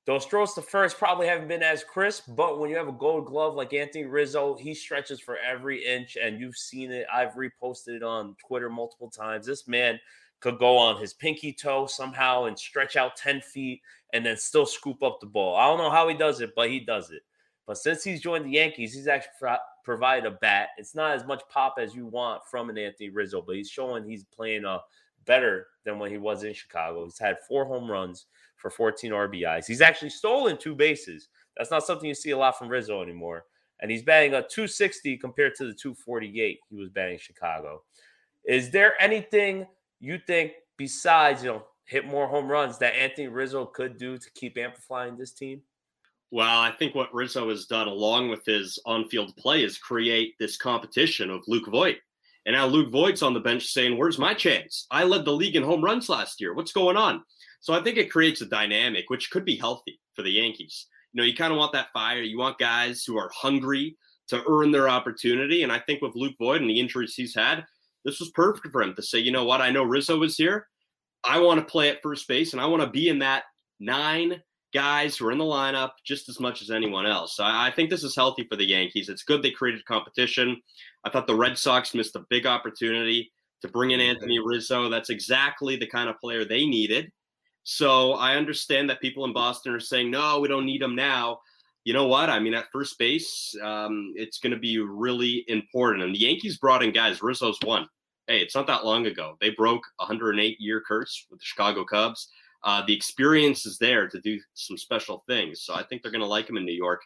those throws to first probably haven't been as crisp, but when you have a gold glove like Anthony Rizzo, he stretches for every inch, and you've seen it. I've reposted it on Twitter multiple times. This man could go on his pinky toe somehow and stretch out 10 feet and then still scoop up the ball. I don't know how he does it, but he does it. But since he's joined the Yankees, he's actually pro- provided a bat. It's not as much pop as you want from an Anthony Rizzo, but he's showing he's playing uh, better than when he was in Chicago. He's had four home runs for 14 RBIs. He's actually stolen two bases. That's not something you see a lot from Rizzo anymore. And he's batting a 260 compared to the 248 he was batting Chicago. Is there anything – you think besides, you know, hit more home runs that Anthony Rizzo could do to keep amplifying this team? Well, I think what Rizzo has done along with his on-field play is create this competition of Luke Voit. And now Luke Voit's on the bench saying, Where's my chance? I led the league in home runs last year. What's going on? So I think it creates a dynamic which could be healthy for the Yankees. You know, you kind of want that fire. You want guys who are hungry to earn their opportunity. And I think with Luke Voit and the injuries he's had, this was perfect for him to say, you know what? I know Rizzo is here. I want to play at first base and I want to be in that nine guys who are in the lineup just as much as anyone else. So I think this is healthy for the Yankees. It's good they created competition. I thought the Red Sox missed a big opportunity to bring in Anthony Rizzo. That's exactly the kind of player they needed. So I understand that people in Boston are saying, no, we don't need him now. You know what? I mean, at first base, um, it's going to be really important. And the Yankees brought in guys. Rizzo's one hey, it's not that long ago. They broke 108 year curse with the Chicago Cubs. Uh, the experience is there to do some special things. So I think they're going to like him in New York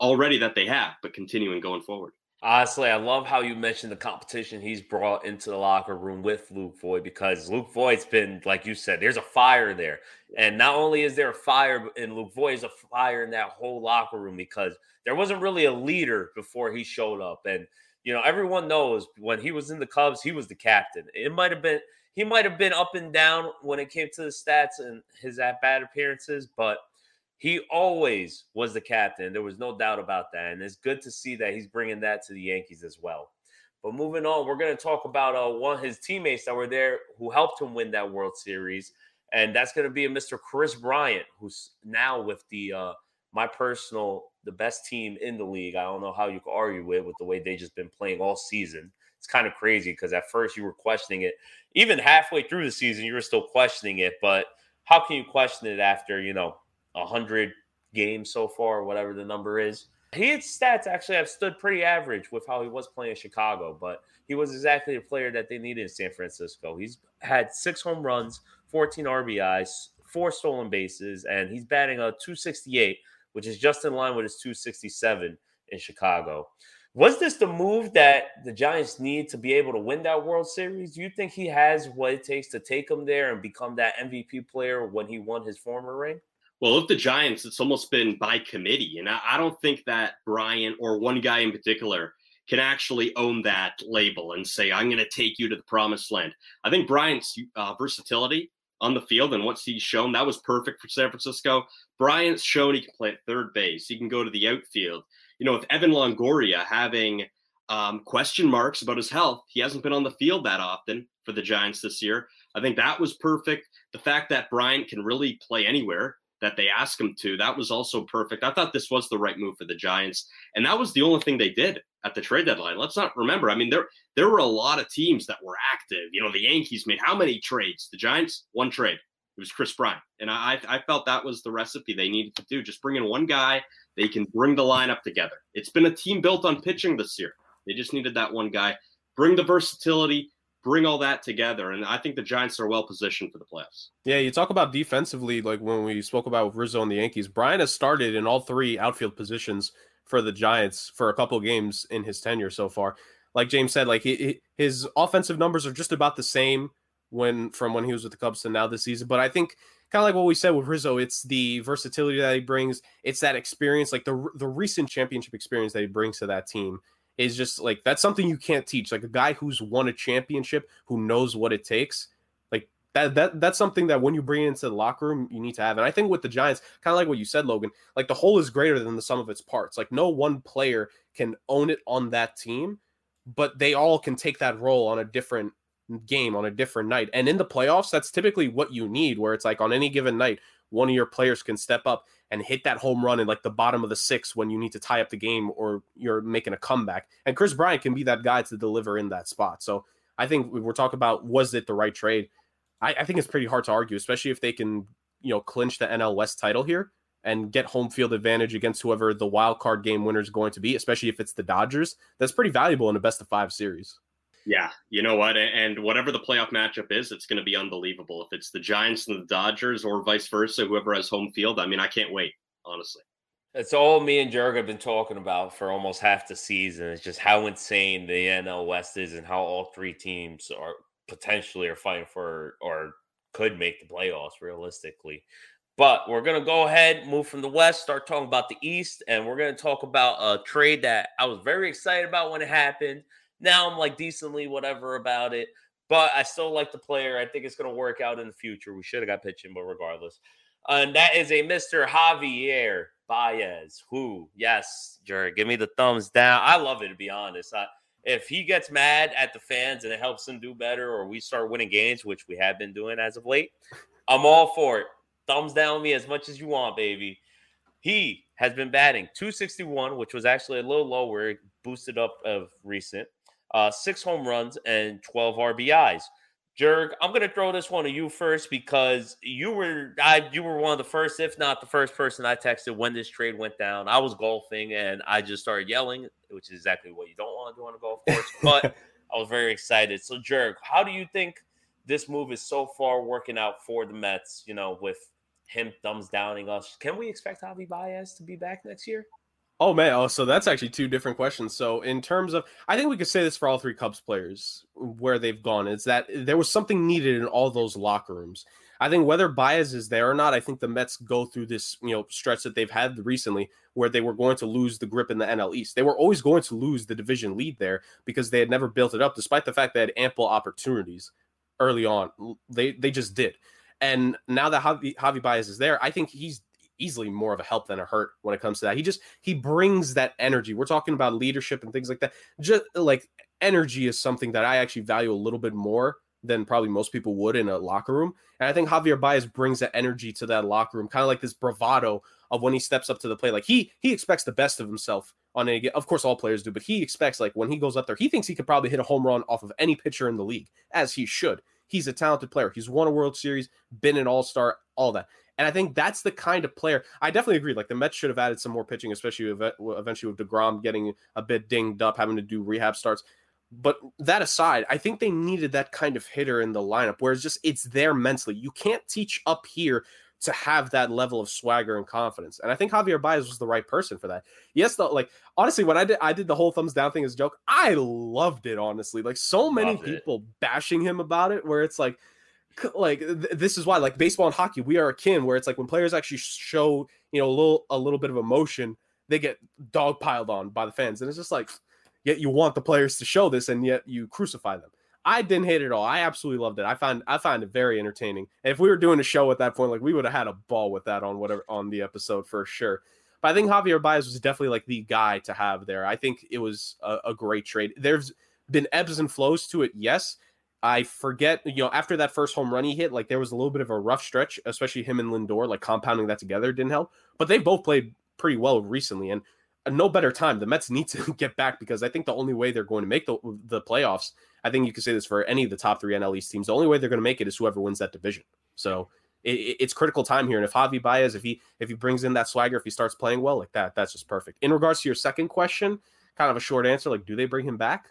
already that they have, but continuing going forward. Honestly, I love how you mentioned the competition he's brought into the locker room with Luke Voit because Luke Voit's been, like you said, there's a fire there. And not only is there a fire in Luke Voit, is a fire in that whole locker room because there wasn't really a leader before he showed up. And you know, everyone knows when he was in the Cubs, he was the captain. It might have been he might have been up and down when it came to the stats and his at bat appearances, but he always was the captain. There was no doubt about that, and it's good to see that he's bringing that to the Yankees as well. But moving on, we're going to talk about uh, one of his teammates that were there who helped him win that World Series, and that's going to be Mr. Kris Bryant, who's now with the uh, my personal the best team in the league. I don't know how you could argue with with the way they've just been playing all season. It's kind of crazy because at first you were questioning it. Even halfway through the season, you were still questioning it. But how can you question it after, you know, a hundred games so far, whatever the number is? His stats actually have stood pretty average with how he was playing in Chicago, but he was exactly the player that they needed in San Francisco. He's had six home runs, 14 RBIs, four stolen bases, and he's batting a 268 which is just in line with his 267 in Chicago. Was this the move that the Giants need to be able to win that World Series? Do you think he has what it takes to take him there and become that MVP player when he won his former ring? Well, if the Giants, it's almost been by committee. And I, I don't think that Bryant or one guy in particular can actually own that label and say, I'm going to take you to the promised land. I think Bryant's uh, versatility on the field and what he's shown, that was perfect for San Francisco. Bryant's shown he can play at third base. He can go to the outfield. You know, with Evan Longoria having um, question marks about his health, he hasn't been on the field that often for the Giants this year. I think that was perfect. The fact that Bryant can really play anywhere that they ask him to, that was also perfect. I thought this was the right move for the Giants. And that was the only thing they did at the trade deadline. Let's not remember. I mean, there there were a lot of teams that were active. You know, the Yankees made how many trades? The Giants, one trade. It was Kris Bryant, and I I felt that was the recipe they needed to do. Just bring in one guy. They can bring the lineup together. It's been a team built on pitching this year. They just needed that one guy. Bring the versatility bring all that together. And I think the Giants are well positioned for the playoffs. Yeah, you talk about defensively, like when we spoke about Rizzo and the Yankees, Bryant has started in all three outfield positions for the Giants for a couple games in his tenure so far. Like James said, like he, his offensive numbers are just about the same when from when he was with the Cubs to now this season. But I think kind of like what we said with Rizzo, it's the versatility that he brings. It's that experience, like the the recent championship experience that he brings to that team is just like that's something you can't teach. Like a guy who's won a championship, who knows what it takes. Like that that that's something that when you bring it into the locker room, you need to have. And I think with the Giants, kind of like what you said, Logan, like the whole is greater than the sum of its parts. Like no one player can own it on that team, but they all can take that role on a different game on a different night. And in the playoffs, that's typically what you need, where it's like on any given night, one of your players can step up and hit that home run in like the bottom of the six when you need to tie up the game or you're making a comeback. And Kris Bryant can be that guy to deliver in that spot. So I think we're talking about was it the right trade? I, I think it's pretty hard to argue, especially if they can, you know, clinch the NL West title here and get home field advantage against whoever the wild card game winner is going to be, especially if it's the Dodgers. That's pretty valuable in a best of five series. Yeah, you know what? And whatever the playoff matchup is, it's going to be unbelievable. If it's the Giants and the Dodgers or vice versa, whoever has home field, I mean, I can't wait, honestly. It's all me and Jurg have been talking about for almost half the season. It's just how insane the NL West is and how all three teams are potentially are fighting for or could make the playoffs realistically. But we're going to go ahead, move from the West, start talking about the East, and we're going to talk about a trade that I was very excited about when it happened. Now I'm like decently whatever about it, but I still like the player. I think it's going to work out in the future. We should have got pitching, but regardless. And that is a Mr. Javier Baez. Who, yes, Jared, give me the thumbs down. I love it to be honest. I, if he gets mad at the fans and it helps him do better, or we start winning games, which we have been doing as of late, I'm all for it. Thumbs down me as much as you want, baby. He has been batting 261, which was actually a little lower, boosted up of recent uh, six home runs and 12 RBIs. Jurg, I'm gonna throw this one to you first because you were I you were one of the first, if not the first person I texted when this trade went down. I was golfing and I just started yelling, which is exactly what you don't want to do on a golf course. But I was very excited. So, Jurg, how do you think this move is so far working out for the Mets? You know, with him thumbs downing us, can we expect Javi Baez to be back next year? Oh man, oh so that's actually two different questions. So in terms of I think we could say this for all three Cubs players where they've gone is that there was something needed in all those locker rooms. I think whether Baez is there or not, I think the Mets go through this, you know, stretch that they've had recently where they were going to lose the grip in the NL East. They were always going to lose the division lead there because they had never built it up despite the fact they had ample opportunities early on. They they just did. And now that Javi, Javi Baez is there, I think he's easily more of a help than a hurt when it comes to that. He just he brings that energy. We're talking about leadership and things like that. Just like energy is something that I actually value a little bit more than probably most people would in a locker room. And I think Javier Baez brings that energy to that locker room, kind of like this bravado of when he steps up to the plate. Like he he expects the best of himself on any. Of course, all players do, but he expects like when he goes up there, he thinks he could probably hit a home run off of any pitcher in the league, as he should. He's a talented player. He's won a World Series, been an All Star, all that. And I think that's the kind of player I definitely agree. Like the Mets should have added some more pitching, especially uh, eventually with DeGrom getting a bit dinged up, having to do rehab starts. But that aside, I think they needed that kind of hitter in the lineup where it's just it's there mentally. You can't teach up here to have that level of swagger and confidence. And I think Javier Baez was the right person for that. Yes, though, like honestly, when I did I did the whole thumbs down thing as a joke, I loved it, honestly. Like so many Loved people it. bashing him about it, where it's like like th- this is why like baseball and hockey we are akin where it's like when players actually show you know a little a little bit of emotion they get dog piled on by the fans. And it's just like yet you want the players to show this and yet you crucify them. I didn't hate it at all. I absolutely loved it. I find i find it very entertaining. And if we were doing a show at that point like we would have had a ball with that on whatever on the episode for sure. But i think javier baez was definitely like the guy to have there. I think it was a, a great trade. There's been ebbs and flows to it yes I forget, you know, after that first home run he hit, like there was a little bit of a rough stretch, especially him and Lindor, like compounding that together didn't help. But they both played pretty well recently. And uh, no better time. The Mets need to get back because I think the only way they're going to make the the playoffs. I think you could say this for any of the top three NL East teams. The only way they're going to make it is whoever wins that division. So it, it's critical time here. And if Javi Baez, if he if he brings in that swagger, if he starts playing well like that, that's just perfect. In regards to your second question, kind of a short answer, like do they bring him back?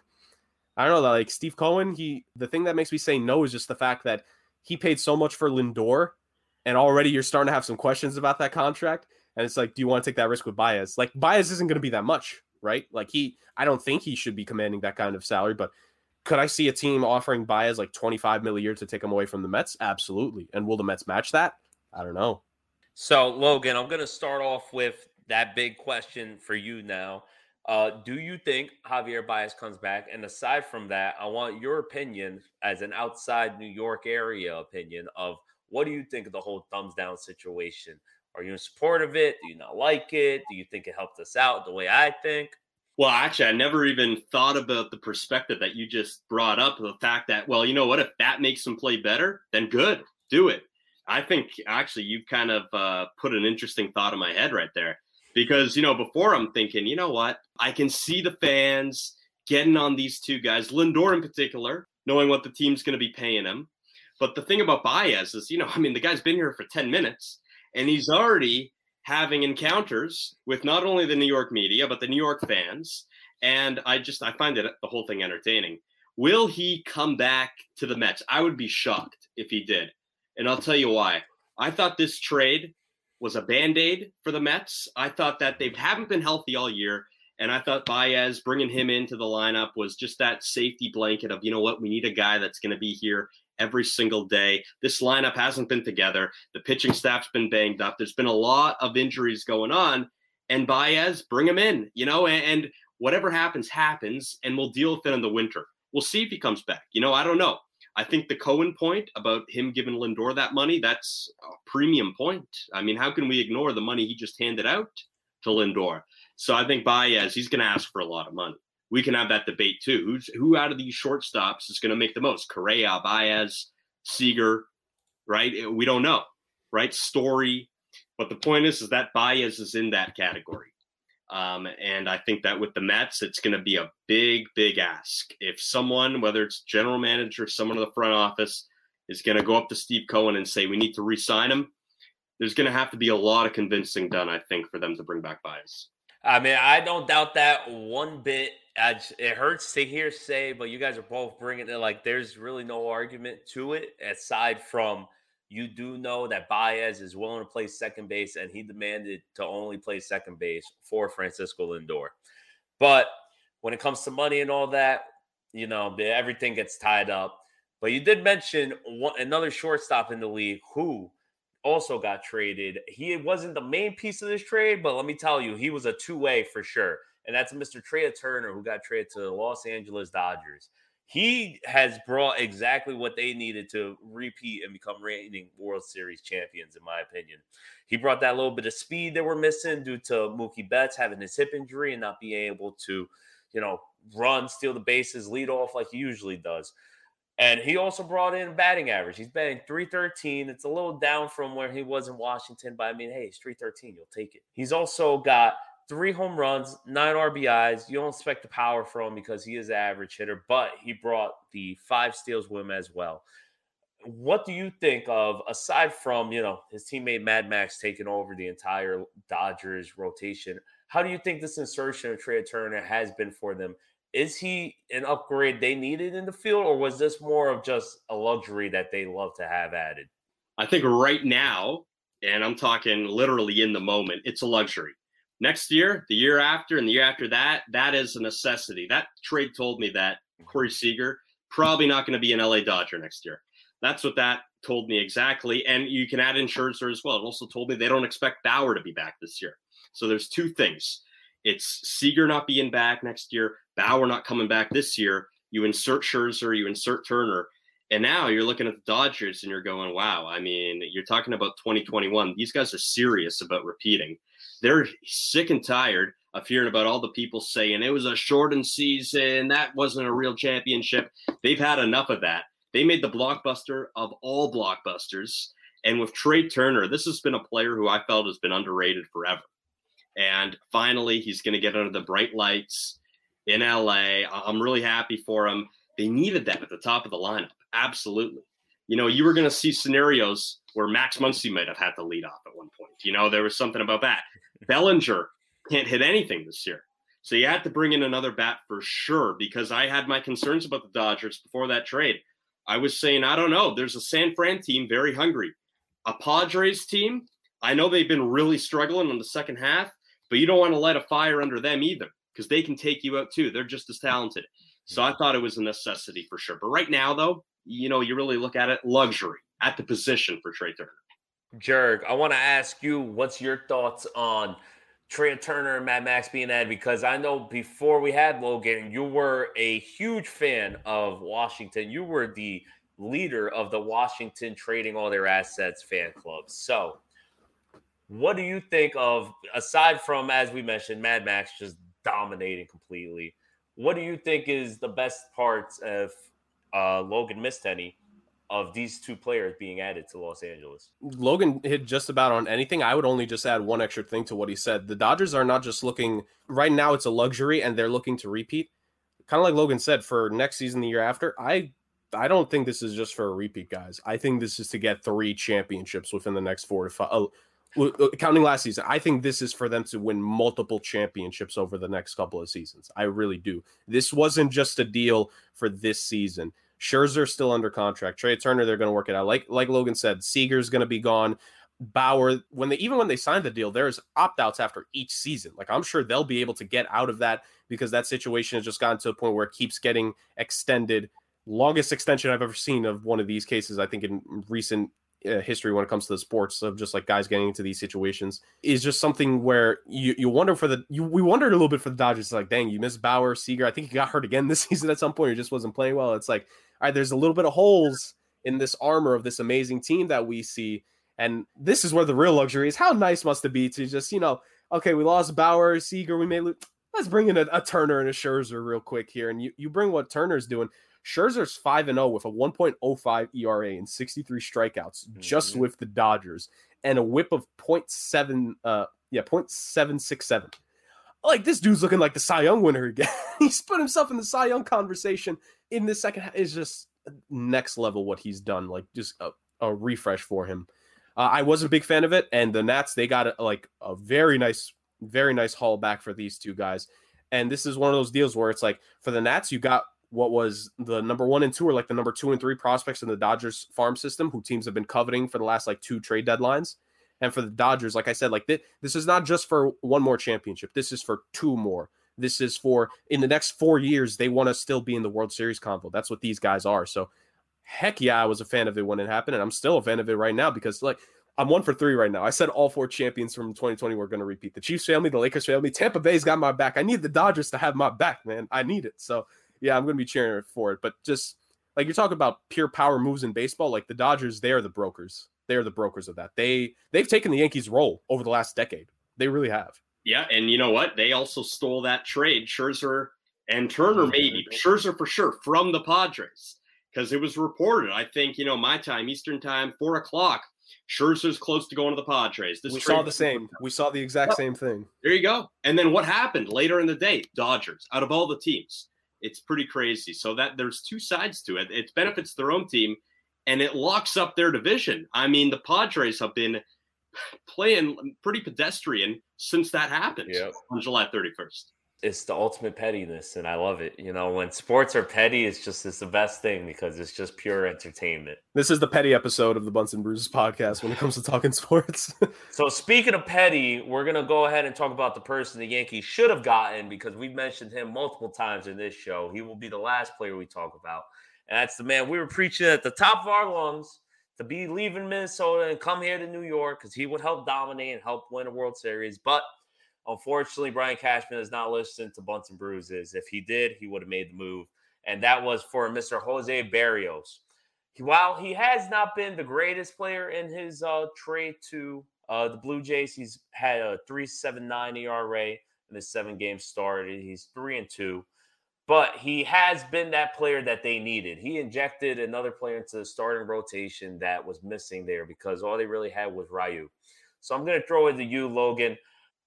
I don't know. Like Steve Cohen, he the thing that makes me say no is just the fact that he paid so much for Lindor, and already you're starting to have some questions about that contract. And it's like, do you want to take that risk with Baez? Like Baez isn't going to be that much, right? Like he, I don't think he should be commanding that kind of salary, but could I see a team offering Baez like 25 mil a year to take him away from the Mets? Absolutely. And will the Mets match that? I don't know. So, Logan, I'm going to start off with that big question for you now. Uh, do you think Javier Baez comes back? And aside from that, I want your opinion as an outside New York area opinion of what do you think of the whole thumbs down situation? Are you in support of it? Do you not like it? Do you think it helped us out the way I think? Well, actually, I never even thought about the perspective that you just brought up the fact that, well, you know what? If that makes them play better, then good, do it. I think actually you've kind of uh, put an interesting thought in my head right there because, you know, before I'm thinking, you know what? I can see the fans getting on these two guys, Lindor in particular, knowing what the team's going to be paying him. But the thing about Baez is, you know, I mean, the guy's been here for 10 minutes and he's already having encounters with not only the New York media but the New York fans, and I just I find it the whole thing entertaining. Will he come back to the Mets? I would be shocked if he did, and I'll tell you why. I thought this trade was a band aid for the Mets. I thought that they haven't been healthy all year. And I thought Baez bringing him into the lineup was just that safety blanket of, you know what, we need a guy that's going to be here every single day. This lineup hasn't been together. The pitching staff's been banged up. There's been a lot of injuries going on. And Baez, bring him in, you know, and, and whatever happens, happens, and we'll deal with it in the winter. We'll see if he comes back. You know, I don't know. I think the Cohen point about him giving Lindor that money, that's a premium point. I mean, how can we ignore the money he just handed out to Lindor? So I think Baez, he's going to ask for a lot of money we can have that debate too. Who's who out of these shortstops is going to make the most? Correa, Baez, Seager, right? We don't know, right? Story, but the point is, is that Baez is in that category. Um, and I think that with the Mets, it's going to be a big, big ask. If someone, whether it's general manager, someone in the front office, is going to go up to Steve Cohen and say we need to re-sign him, there's going to have to be a lot of convincing done, I think, for them to bring back Baez. I mean, I don't doubt that one bit. Just, it hurts to hear say, but you guys are both bringing it like there's really no argument to it aside from you do know that Baez is willing to play second base and he demanded to only play second base for Francisco Lindor. But when it comes to money and all that, you know, everything gets tied up. But you did mention one, another shortstop in the league who also got traded. He wasn't the main piece of this trade, but let me tell you, he was a two way for sure. And that's Mr. Trea Turner, who got traded to the Los Angeles Dodgers. He has brought exactly what they needed to repeat and become reigning World Series champions, in my opinion. He brought that little bit of speed that we're missing due to Mookie Betts having his hip injury and not being able to, you know, run, steal the bases, lead off like he usually does. And he also brought in batting average. He's batting 313. It's a little down from where he was in Washington, but I mean, hey, it's 313. You'll take it. He's also got three home runs, nine RBIs. You don't expect the power from him because he is an average hitter, but he brought the five steals with him as well. What do you think of, aside from, you know, his teammate Mad Max taking over the entire Dodgers rotation? How do you think this insertion of Trea Turner has been for them? is he an upgrade they needed in the field, or was this more of just a luxury that they love to have added? I think right now, and I'm talking literally in the moment, it's a luxury. Next year, the year after, and the year after that, that is a necessity. That trade told me that Corey Seager probably not going to be an LA Dodger next year. That's what that told me exactly. And you can add in Scherzer as well. It also told me they don't expect Bauer to be back this year. So there's two things. It's Seager not being back next year. Bauer not coming back this year. You insert Scherzer, you insert Turner, and now you're looking at the Dodgers and you're going, wow. I mean, you're talking about 2021. These guys are serious about repeating. They're sick and tired of hearing about all the people saying it was a shortened season. That wasn't a real championship. They've had enough of that. They made the blockbuster of all blockbusters. And with Trea Turner, this has been a player who I felt has been underrated forever. And finally, he's going to get under the bright lights in LA. I'm really happy for him. They needed that at the top of the lineup. Absolutely. You know, you were going to see scenarios where Max Muncy might have had to lead off at one point. You know, there was something about that. Bellinger can't hit anything this year. So you had to bring in another bat for sure because I had my concerns about the Dodgers before that trade. I was saying, I don't know. There's a San Fran team very hungry. A Padres team, I know they've been really struggling in the second half, but you don't want to light a fire under them either because they can take you out too. They're just as talented. So I thought it was a necessity for sure. But right now, though, you know, you really look at it luxury at the position for Trea Turner. Jurg, I want to ask you, what's your thoughts on Trea Turner and Mad Max being added? Because I know before we had Logan, you were a huge fan of Washington. You were the leader of the Washington Trading All Their Assets fan club. So, what do you think of, aside from, as we mentioned, Mad Max just dominating completely? What do you think is the best parts of uh, Logan missed any of these two players being added to Los Angeles. Logan hit just about on anything. I would only just add one extra thing to what he said. The Dodgers are not just looking right now; it's a luxury, and they're looking to repeat. Kind of like Logan said, for next season, the year after, I I don't think this is just for a repeat, guys. I think this is to get three championships within the next four to five. Oh, counting last season, I think this is for them to win multiple championships over the next couple of seasons. I really do. This wasn't just a deal for this season. Scherzer still under contract. Trea Turner, they're going to work it out. Like like Logan said, Seager's going to be gone. Bauer, when they even when they signed the deal, there's opt outs after each season. Like I'm sure they'll be able to get out of that because that situation has just gotten to a point where it keeps getting extended. Longest extension I've ever seen of one of these cases, I think, in recent uh, history when it comes to the sports of just like guys getting into these situations is just something where you, you wonder for the you we wondered a little bit for the Dodgers. It's like, dang, you missed Bauer, Seager. I think he got hurt again this season at some point. He just wasn't playing well. It's like all right, there's a little bit of holes in this armor of this amazing team that we see. And this is where the real luxury is. How nice must it be to just, you know, okay, we lost Bauer, Seager, we may lose. Let's bring in a, a Turner and a Scherzer real quick here. And you, you bring what Turner's doing. Scherzer's 5 and 0 with a 1.05 ERA and 63 strikeouts mm-hmm. just with the Dodgers and a whip of 0.7 uh yeah, 0.767. Like this dude's looking like the Cy Young winner again. He's put himself in the Cy Young conversation in the second half is just next level what he's done. Like just a, a refresh for him. Uh, I was a big fan of it, and the Nats they got a, like a very nice, very nice haul back for these two guys. And this is one of those deals where it's like for the Nats, you got what was the number one and two, or like the number two and three prospects in the Dodgers farm system, who teams have been coveting for the last like two trade deadlines. And for the Dodgers, like I said, like th- this is not just for one more championship. This is for two more. This is for in the next four years, they want to still be in the World Series convo. That's what these guys are. So, heck yeah, I was a fan of it when it happened, and I'm still a fan of it right now because like I'm one for three right now. I said all four champions from 2020 were going to repeat. The Chiefs family, the Lakers family, Tampa Bay's got my back. I need the Dodgers to have my back, man. I need it. So yeah, I'm going to be cheering for it. But just like you're talking about pure power moves in baseball, like the Dodgers, they're the brokers. They're the brokers of that. They they've taken the Yankees' role over the last decade. They really have. Yeah, and you know what? They also stole that trade, Scherzer and Turner, maybe Scherzer for sure from the Padres, because it was reported. I think you know my time, Eastern time, four o'clock. Scherzer's close to going to the Padres. This we saw the same. We saw the exact same thing. There you go. And then what happened later in the day? Dodgers. Out of all the teams, it's pretty crazy. So that there's two sides to it. It benefits their own team, and it locks up their division. I mean, the Padres have been playing pretty pedestrian since that happened yep. on July 31st. It's the ultimate pettiness, and I love it. You know, when sports are petty, it's just it's the best thing because it's just pure entertainment. This is the petty episode of the Bunts and Bruises podcast when it comes to talking sports. so, speaking of petty, we're gonna go ahead and talk about the person the Yankees should have gotten because we've mentioned him multiple times in this show. He will be the last player we talk about, and that's the man we were preaching at the top of our lungs to be leaving Minnesota and come here to New York because he would help dominate and help win a World Series. But unfortunately, Brian Cashman has not listened to Bunts and Bruises. If he did, he would have made the move. And that was for Mr. Jose Berrios. While he has not been the greatest player in his uh, trade to uh, the Blue Jays, he's had a 3.79 ERA in the seven games started. He's three and two but he has been that player that they needed. He injected another player into the starting rotation that was missing there because all they really had was Ryu. So I'm going to throw it to you, Logan.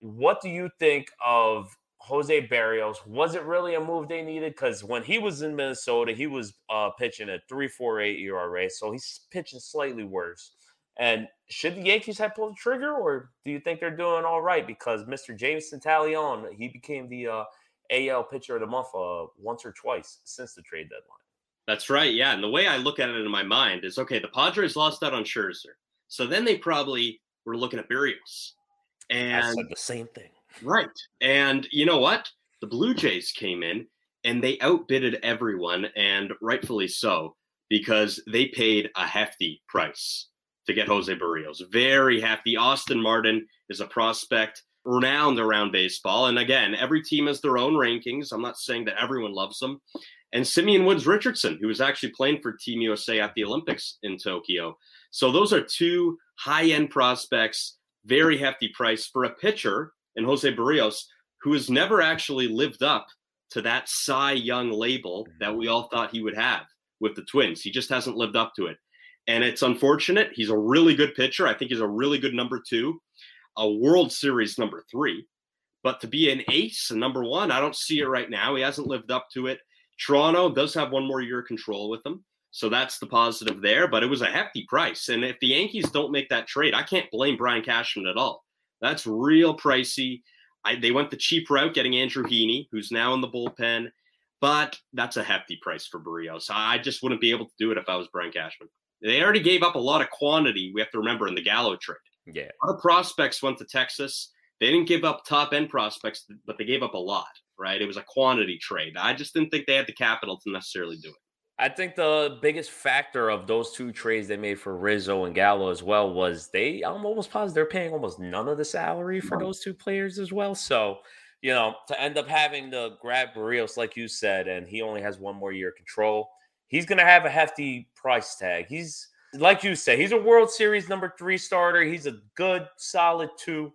What do you think of Jose Berrios? Was it really a move they needed? Because when he was in Minnesota, he was uh, pitching at 3.48 ERA, so he's pitching slightly worse. And should the Yankees have pulled the trigger, or do you think they're doing all right? Because Mr. Jameson Taillon, he became the uh, AL pitcher of the month uh, once or twice since the trade deadline. That's right. Yeah. And the way I look at it in my mind is okay, the Padres lost out on Scherzer. So then they probably were looking at Berrios. And I said the same thing. Right. And you know what? The Blue Jays came in and they outbidded everyone, and rightfully so, because they paid a hefty price to get Jose Berrios. Very hefty. Austin Martin is a prospect renowned around baseball. And again, every team has their own rankings. I'm not saying that everyone loves them. And Simeon Woods Richardson, who was actually playing for Team USA at the Olympics in Tokyo. So those are two high end prospects, very hefty price for a pitcher in Jose Berrios, who has never actually lived up to that Cy Young label that we all thought he would have with the Twins. He just hasn't lived up to it. And it's unfortunate. He's a really good pitcher. I think he's a really good number two, a World Series number three. But to be an ace, a number one, I don't see it right now. He hasn't lived up to it. Toronto does have one more year of control with him. So that's the positive there. But it was a hefty price. And if the Yankees don't make that trade, I can't blame Brian Cashman at all. That's real pricey. I, they went the cheap route getting Andrew Heaney, who's now in the bullpen. But that's a hefty price for Berrios. I just wouldn't be able to do it if I was Brian Cashman. They already gave up a lot of quantity, we have to remember, in the Gallo trade. Yeah. A lot of prospects went to Texas. They didn't give up top end prospects, but they gave up a lot, right? It was a quantity trade. I just didn't think they had the capital to necessarily do it. I think the biggest factor of those two trades they made for Rizzo and Gallo as well was they, I'm almost positive they're paying almost none of the salary for those two players as well. So, you know, to end up having to grab Berrios, like you said, and he only has one more year of control, he's going to have a hefty price tag. He's, like you said, he's a World Series number three starter. He's a good, solid two.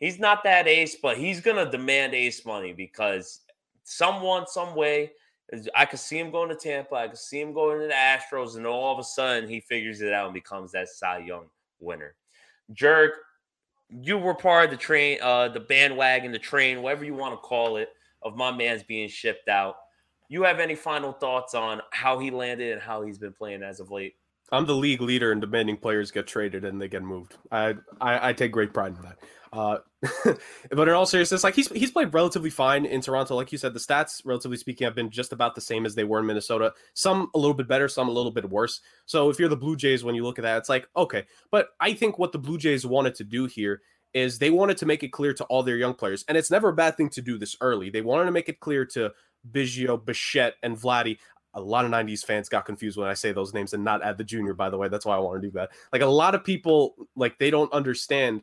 He's not that ace, but he's going to demand ace money because someone, some way, I could see him going to Tampa. I could see him going to the Astros, and all of a sudden he figures it out and becomes that Cy Young winner. Jurg, you were part of the train, uh, the bandwagon, the train, whatever you want to call it, of my man's being shipped out. You have any final thoughts on how he landed and how he's been playing as of late? I'm the league leader in demanding players get traded and they get moved. I I, I take great pride in that. Uh, but in all seriousness, like he's he's played relatively fine in Toronto. Like you said, the stats, relatively speaking, have been just about the same as they were in Minnesota. Some a little bit better, some a little bit worse. So if you're the Blue Jays, when you look at that, it's like okay. But I think what the Blue Jays wanted to do here is they wanted to make it clear to all their young players, and it's never a bad thing to do this early. They wanted to make it clear to Biggio, Bichette, and Vladdy. A lot of 90s fans got confused when I say those names and not add the junior, by the way. That's why I want to do that. Like a lot of people, like they don't understand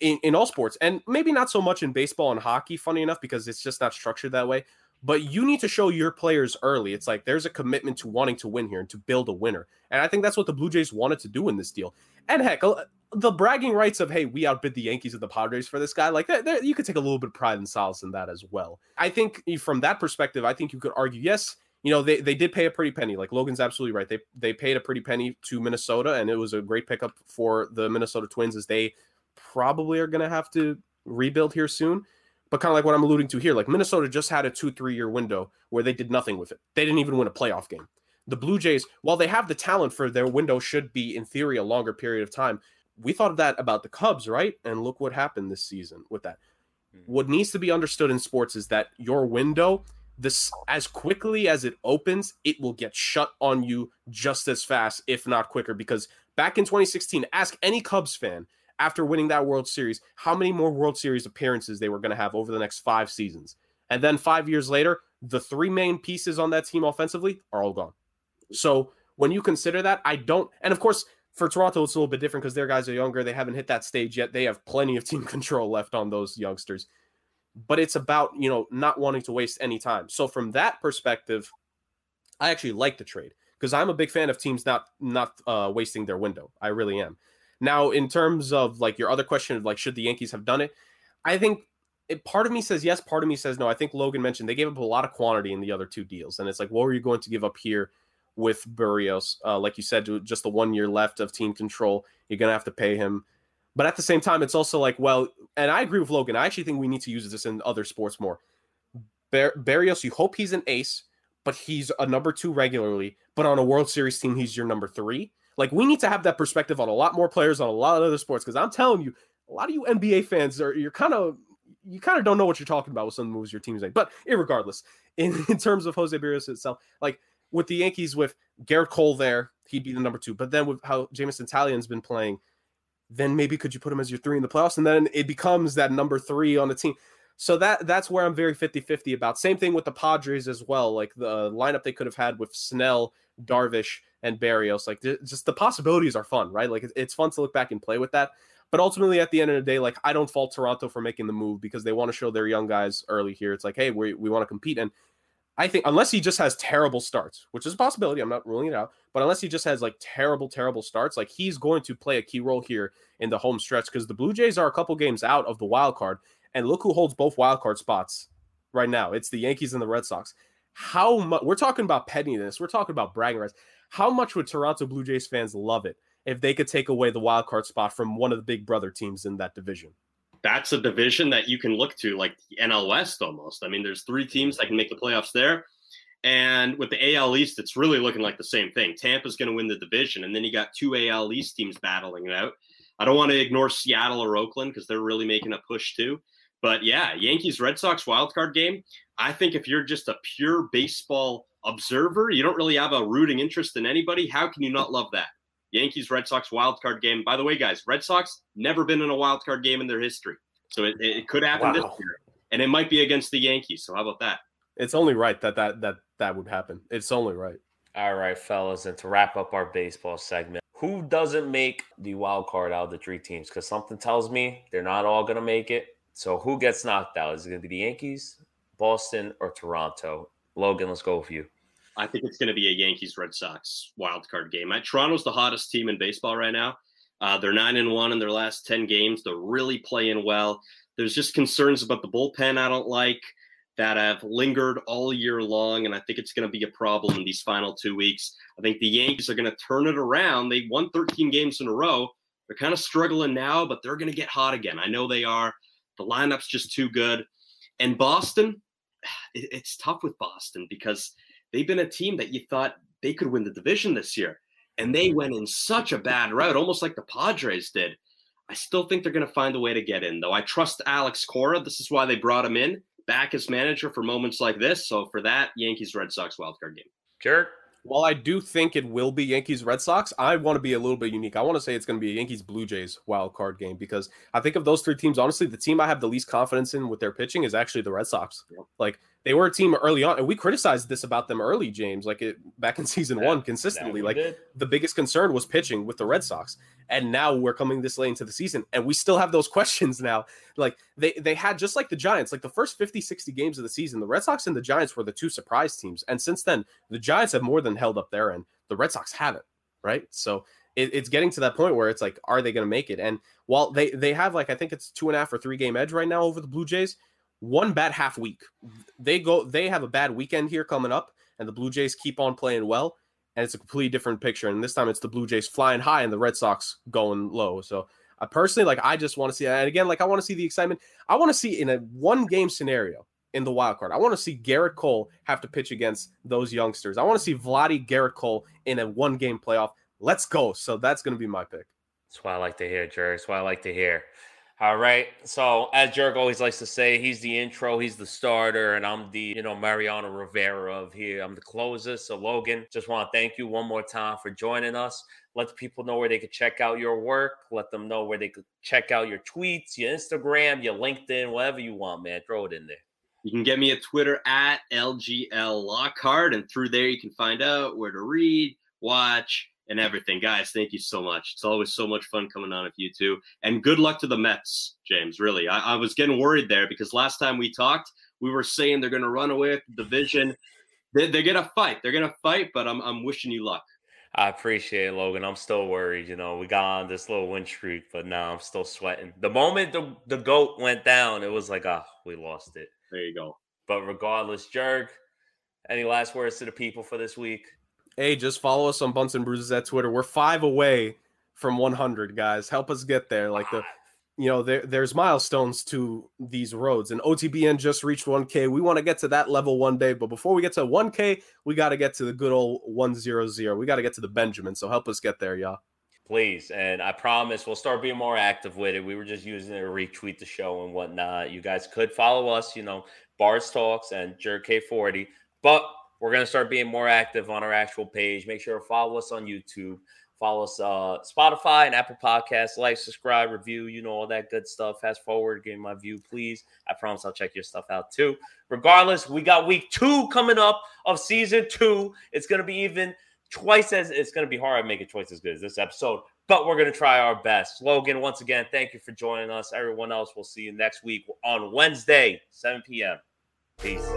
in, in all sports, and maybe not so much in baseball and hockey, funny enough, because it's just not structured that way. But you need to show your players early. It's like there's a commitment to wanting to win here and to build a winner. And I think that's what the Blue Jays wanted to do in this deal. And heck, uh, the bragging rights of hey, we outbid the Yankees and the Padres for this guy, like that, you could take a little bit of pride and solace in that as well. I think from that perspective, I think you could argue yes, you know they, they did pay a pretty penny. Like Logan's absolutely right. They they paid a pretty penny to Minnesota, and it was a great pickup for the Minnesota Twins as they probably are going to have to rebuild here soon. But kind of like what I'm alluding to here, like Minnesota just had a two, three year window where they did nothing with it. They didn't even win a playoff game. The Blue Jays, while they have the talent for their window, should be in theory a longer period of time. We thought of that about the Cubs, right? And look what happened this season with that. Hmm. What needs to be understood in sports is that your window, this as quickly as it opens, it will get shut on you just as fast, if not quicker. Because back in 2016, ask any Cubs fan after winning that World Series, how many more World Series appearances they were going to have over the next five seasons. And then five years later, the three main pieces on that team offensively are all gone. So when you consider that, I don't, and of course, for Toronto, it's a little bit different because their guys are younger. They haven't hit that stage yet. They have plenty of team control left on those youngsters. But it's about, you know, not wanting to waste any time. So from that perspective, I actually like the trade because I'm a big fan of teams not not uh, wasting their window. I really am. Now, in terms of like your other question of like should the Yankees have done it, I think it, part of me says yes, part of me says no. I think Logan mentioned they gave up a lot of quantity in the other two deals, and it's like what were you going to give up here with Berrios? Uh, like you said, just the one year left of team control, you're gonna have to pay him. But at the same time, it's also like, well, and I agree with Logan. I actually think we need to use this in other sports more. Bar- Berrios, you hope he's an ace, but he's a number two regularly. But on a World Series team, he's your number three. Like we need to have that perspective on a lot more players on a lot of other sports because I'm telling you, a lot of you NBA fans are you're kind of you kind of don't know what you're talking about with some moves your team's made. But regardless, in, in terms of Jose Berrios itself, like with the Yankees with Gerrit Cole there, he'd be the number two. But then with how Jameson Taillon's been playing, then maybe could you put him as your three in the playoffs? And then it becomes that number three on the team. So that that's where I'm very 50-50 about. Same thing with the Padres as well. Like the lineup they could have had with Snell, Darvish, and Berrios. Like just the possibilities are fun, right? Like it's fun to look back and play with that. But ultimately, at the end of the day, like I don't fault Toronto for making the move because they want to show their young guys early here. It's like, hey, we we want to compete, and I think unless he just has terrible starts, which is a possibility, I'm not ruling it out, but unless he just has like terrible, terrible starts, like he's going to play a key role here in the home stretch because the Blue Jays are a couple games out of the wild card, and look who holds both wild card spots right now. It's the Yankees and the Red Sox. How much we're talking about pettiness, we're talking about bragging rights. How much would Toronto Blue Jays fans love it if they could take away the wild card spot from one of the big brother teams in that division. That's a division that you can look to, like the NL West almost. I mean, there's three teams that can make the playoffs there. And with the AL East, it's really looking like the same thing. Tampa's going to win the division, and then you got two AL East teams battling it out. I don't want to ignore Seattle or Oakland because they're really making a push too. But yeah, Yankees Red Sox wildcard game. I think if you're just a pure baseball observer, you don't really have a rooting interest in anybody. How can you not love that? Yankees Red Sox wild card game. By the way, guys, Red Sox never been in a wild card game in their history, so it, it could happen wow. this year, and it might be against the Yankees. So how about that? It's only right that that that that would happen. It's only right. All right, fellas, and to wrap up our baseball segment, who doesn't make the wild card out of the three teams? Because something tells me they're not all going to make it. So who gets knocked out? Is it going to be the Yankees, Boston, or Toronto? Logan, let's go with you. I think it's going to be a Yankees Red Sox wild card game. Toronto's the hottest team in baseball right now. Uh, they're nine and one in their last ten games. They're really playing well. There's just concerns about the bullpen I don't like that have lingered all year long, and I think it's going to be a problem in these final two weeks. I think the Yankees are going to turn it around. They won 13 games in a row. They're kind of struggling now, but they're going to get hot again. I know they are. The lineup's just too good. And Boston, it's tough with Boston because they've been a team that you thought they could win the division this year. And they went in such a bad route, almost like the Padres did. I still think they're going to find a way to get in, though. I trust Alex Cora. This is why they brought him in back as manager for moments like this. So for that, Yankees Red Sox wildcard game. Sure while I do think it will be Yankees Red Sox, I want to be a little bit unique. I want to say it's going to be a Yankees Blue Jays wild card game because I think of those three teams, honestly, the team I have the least confidence in with their pitching is actually the Red Sox. Like they were a team early on, and we criticized this about them early, James, like it back in season one consistently. Like did. the biggest concern was pitching with the Red Sox. And now we're coming this late into the season, and we still have those questions now. Like they they had just like the Giants, like the first 50, 60 games of the season, the Red Sox and the Giants were the two surprise teams. And since then, the Giants have more than held up their end. The Red Sox haven't, right? So it, it's getting to that point where it's like, are they going to make it? And while they they have like I think it's two and a half or three game edge right now over the Blue Jays, one bad half week. They go they have a bad weekend here coming up, and the Blue Jays keep on playing well, and it's a completely different picture. And this time it's the Blue Jays flying high and the Red Sox going low. So I personally like I just want to see and again like I want to see the excitement. I want to see in a one game scenario in the wild card. I want to see Gerrit Cole have to pitch against those youngsters. I want to see Vladdy Gerrit Cole in a one game playoff. Let's go. So that's going to be my pick. That's what I like to hear, Jerry. That's what I like to hear. All right. So as Jurg always likes to say, he's the intro, he's the starter, and I'm the, you know, Mariano Rivera of here. I'm the closer. So Logan, just want to thank you one more time for joining us. Let people know where they could check out your work. Let them know where they could check out your tweets, your Instagram, your LinkedIn, whatever you want, man. Throw it in there. You can get me at Twitter at LGL Lockhart, and through there you can find out where to read, watch, and everything. Guys, thank you so much. It's always so much fun coming on with you two. And good luck to the Mets, James. Really. I, I was getting worried there because last time we talked, we were saying they're going to run away with the division. They, are going to fight. They're going to fight, but I'm, I'm wishing you luck. I appreciate it, Logan. I'm still worried. You know, we got on this little win streak, but now I'm still sweating. The moment the, the GOAT went down, it was like, ah, oh, we lost it. There you go. But regardless, Jurg, any last words to the people for this week? Hey, just follow us on Bunts and Bruises at Twitter. We're five away from 100, guys. Help us get there. Like the you know there there's milestones to these roads and otbn just reached 1k we want to get to that level one day but before we get to 1k we got to get to the good old 100 we got to get to the benjamin so help us get there y'all please and i promise we'll start being more active with it we were just using it to retweet the show and whatnot you guys could follow us you know bars talks and jerk k40 but we're going to start being more active on our actual page make sure to follow us on youtube Follow us uh Spotify and Apple Podcasts. Like, subscribe, review, you know, all that good stuff. Fast forward, give me my view, please. I promise I'll check your stuff out too. Regardless, we got week two coming up of season two. It's gonna be even twice as it's gonna be hard to make it as good as this episode, but we're gonna try our best. Logan, once again, thank you for joining us. Everyone else, we'll see you next week on Wednesday, 7 p.m. Peace.